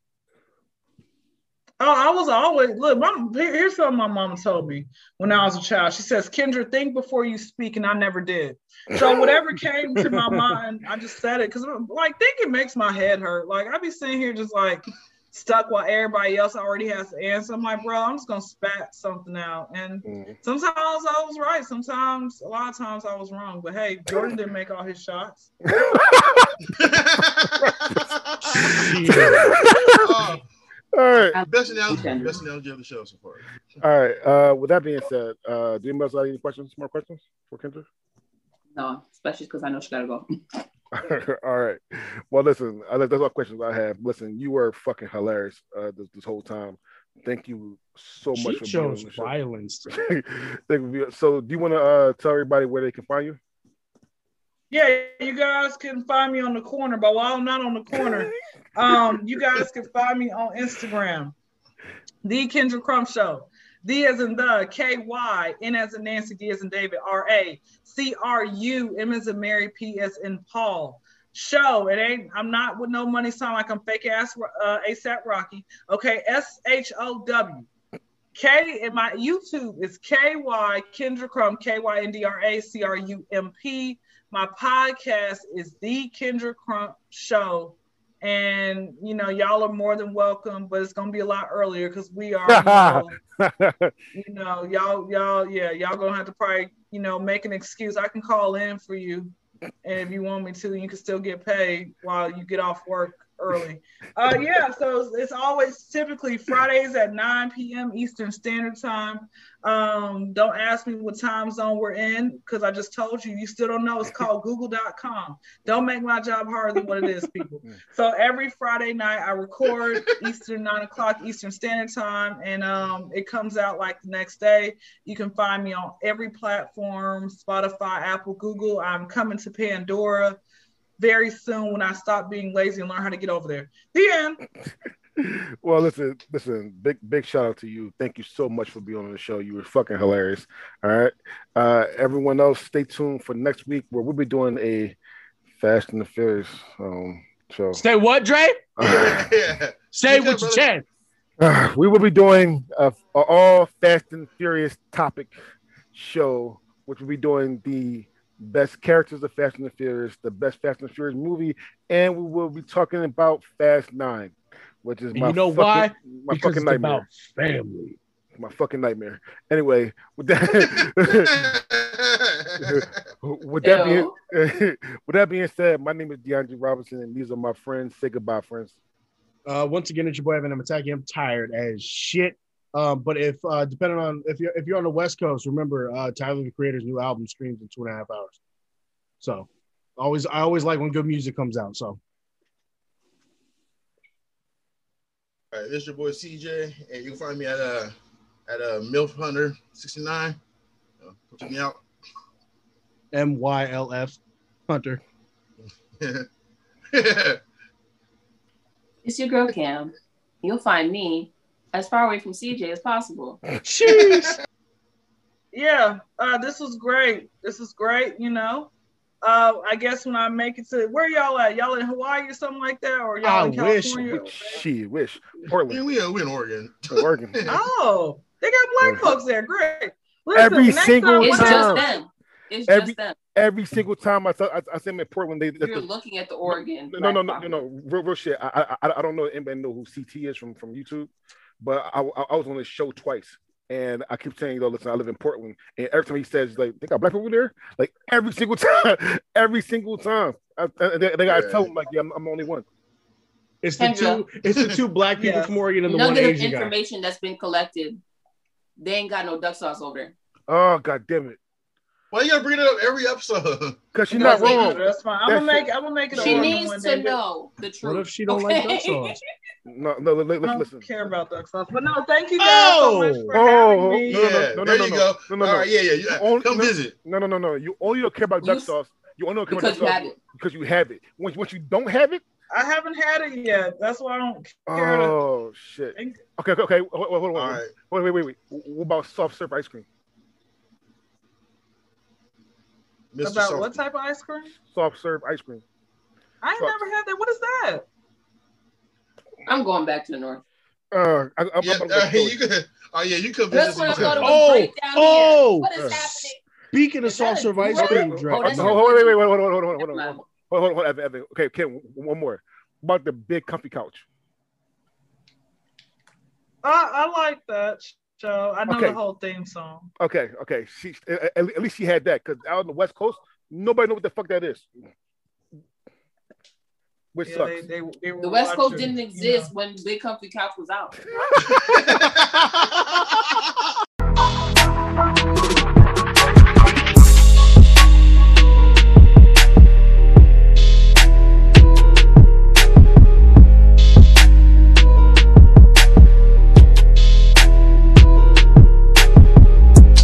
Oh, I was always look. Mom, here's something my mom told me when I was a child. She says, "Kyndra, think before you speak," and I never did. So whatever [laughs] came to my mind, I just said it because like thinking makes my head hurt. Like I'd be sitting here just like stuck while everybody else already has the answer. I'm like, bro, I'm just gonna spat something out. And sometimes I was right. Sometimes, a lot of times I was wrong. But hey, Jordan didn't make all his shots. [laughs] [laughs] uh, All right. best analogy, best analogy of the show so far. All right. Uh, with that being said, uh, do anybody else have any questions? More questions for Kyndra? No, especially because I know she gotta go. [laughs] all right. Well, listen, I, that's all questions I have. Listen, you were fucking hilarious uh, this, this whole time. Thank you so much She for chose being on the show. violence. [laughs] Thank you. So, do you want to uh, tell everybody where they can find you? Yeah, you guys can find me on the corner, but while I'm not on the corner, [laughs] um, you guys can find me on Instagram, the Kyndra Crump Show. D as in the K Y N as in Nancy D as in David R A C R U M as in Mary P as in Paul. Show it ain't. I'm not with no money sign like I'm fake ass uh, ASAP Rocky. Okay, S H O W. K in my YouTube is K Y Kyndra Crump K Y N D R A C R U M P. My podcast is the Kyndra Crump Show, and you know y'all are more than welcome, but it's gonna be a lot earlier because we are. You know, [laughs] you know, y'all, y'all, yeah, y'all gonna have to probably, you know, make an excuse. I can call in for you, and if you want me to, you can still get paid while you get off work early. Uh, yeah, so it's always typically Fridays at 9 p.m. Eastern Standard Time. Um, don't ask me what time zone we're in because I just told you. You still don't know. It's called Google.com. Don't make my job harder than what it is, people. [laughs] So every Friday night I record Eastern nine o'clock Eastern Standard Time, and um, it comes out like the next day. You can find me on every platform: Spotify, Apple, Google. I'm coming to Pandora very soon when I stop being lazy and learn how to get over there. The end. [laughs] well, listen, listen, big big shout out to you. Thank you so much for being on the show. You were fucking hilarious. All right. Uh everyone else, stay tuned for next week where we'll be doing a Fast and the Furious um show. Say what, Dre? [laughs] yeah. Say with your chest. Uh, we will be doing a, a all Fast and Furious topic show, which will be doing the best characters of Fast and the Furious, the best Fast and the Furious movie, and we will be talking about Fast Nine, which is my you know fucking, why? my Because fucking nightmare. family. My fucking nightmare. Anyway, with that, [laughs] with that being [laughs] with that being said, my name is DeAndre Robinson, and these are my friends. Say goodbye, friends. Uh, once again, it's your boy Evan. I'm attacking. I'm tired as shit. Um, but if uh, depending on if you're if you're on the West Coast, remember uh, Tyler the Creator's new album streams in two and a half hours. So Always, I always like when good music comes out. So All right, this is your boy CJ, and you can find me at uh at uh MILF Hunter 69. Uh, check me out. M Y L F Hunter. [laughs] It's your girl Cam. You'll find me as far away from CJ as possible. Jeez. [laughs] Yeah, uh, this was great. This is great. You know, uh, I guess when I make it to where y'all at? Y'all in Hawaii or something like that, or y'all I in wish. California? She wish. yeah, Portland. we are we in Oregon. [laughs] Oregon. [laughs] Oh, they got black folks there. Great. Every single time- It's just them. It's Every- just them. Every single time I thought I, I see them in Portland, They, You're the- looking at the Oregon. no, no, no, black no, no, no, real, real shit. I, I, I don't know if anybody know who CT is from from YouTube, but I, I, I was on this show twice, and I keep saying, "Yo, listen, I live in Portland," and every time he says, "Like, they got black people there," like every single [laughs] time, every single time, I, I- they, they gotta Yeah. tell him, like, "Yeah, I'm, I'm the only one." It's the Kendra. two. It's the two black people Yeah. from Oregon and the one Nugget of Asian guy. information that's been collected. They ain't got no duck sauce over there. Oh god damn it! Why you gotta bring it up every episode? [laughs] Because she's not they- wrong. That's fine. I'm gonna make. I'm gonna make it. She needs to know the truth. What if she don't like duck sauce? [laughs] No, no, li- li- I listen, don't listen. care about duck sauce, but no, thank you guys so oh! much for Oh, having me. No, no, yeah, no, no, there no, you no. go. No, no, All no. right, yeah, yeah, yeah. Only- Come no. visit. No, no, no, no. You only don't care about You duck sauce. You only don't care Because about you duck have sauce it. because you have it. Once, once you don't have it, I haven't had it yet. That's why I don't care. to oh shit. Okay, okay, okay. Hold, hold, hold on. All right. Wait, wait, wait, wait. What about soft serve ice cream? Mr. About Softy. what type of ice cream? Soft serve ice cream. I ain't Fuck. never had that. What is that? I'm going back to the north. Uh, I, I'm, Yeah, I'm, uh, you could. Oh yeah, you could That's visit. I thought Oh, break down oh. here. What is Uh, happening? Speaking of soft serve ice cream, Oh, Dre. that's hold, a- hold, wait, wait, wait, hold on, hold on, hold on, hold on, hold on, hold on, hold on, Evan, Evan. Okay, Kim, one more. About the big comfy couch. I, I like that show. I know Okay. the whole theme song. Okay, okay. She at, at least she had that because out on the West Coast, nobody know what the fuck that is. Which Yeah, sucks. they, they, they The West Coast didn't you exist know. when Big Comfy Couch was out. [laughs] [laughs]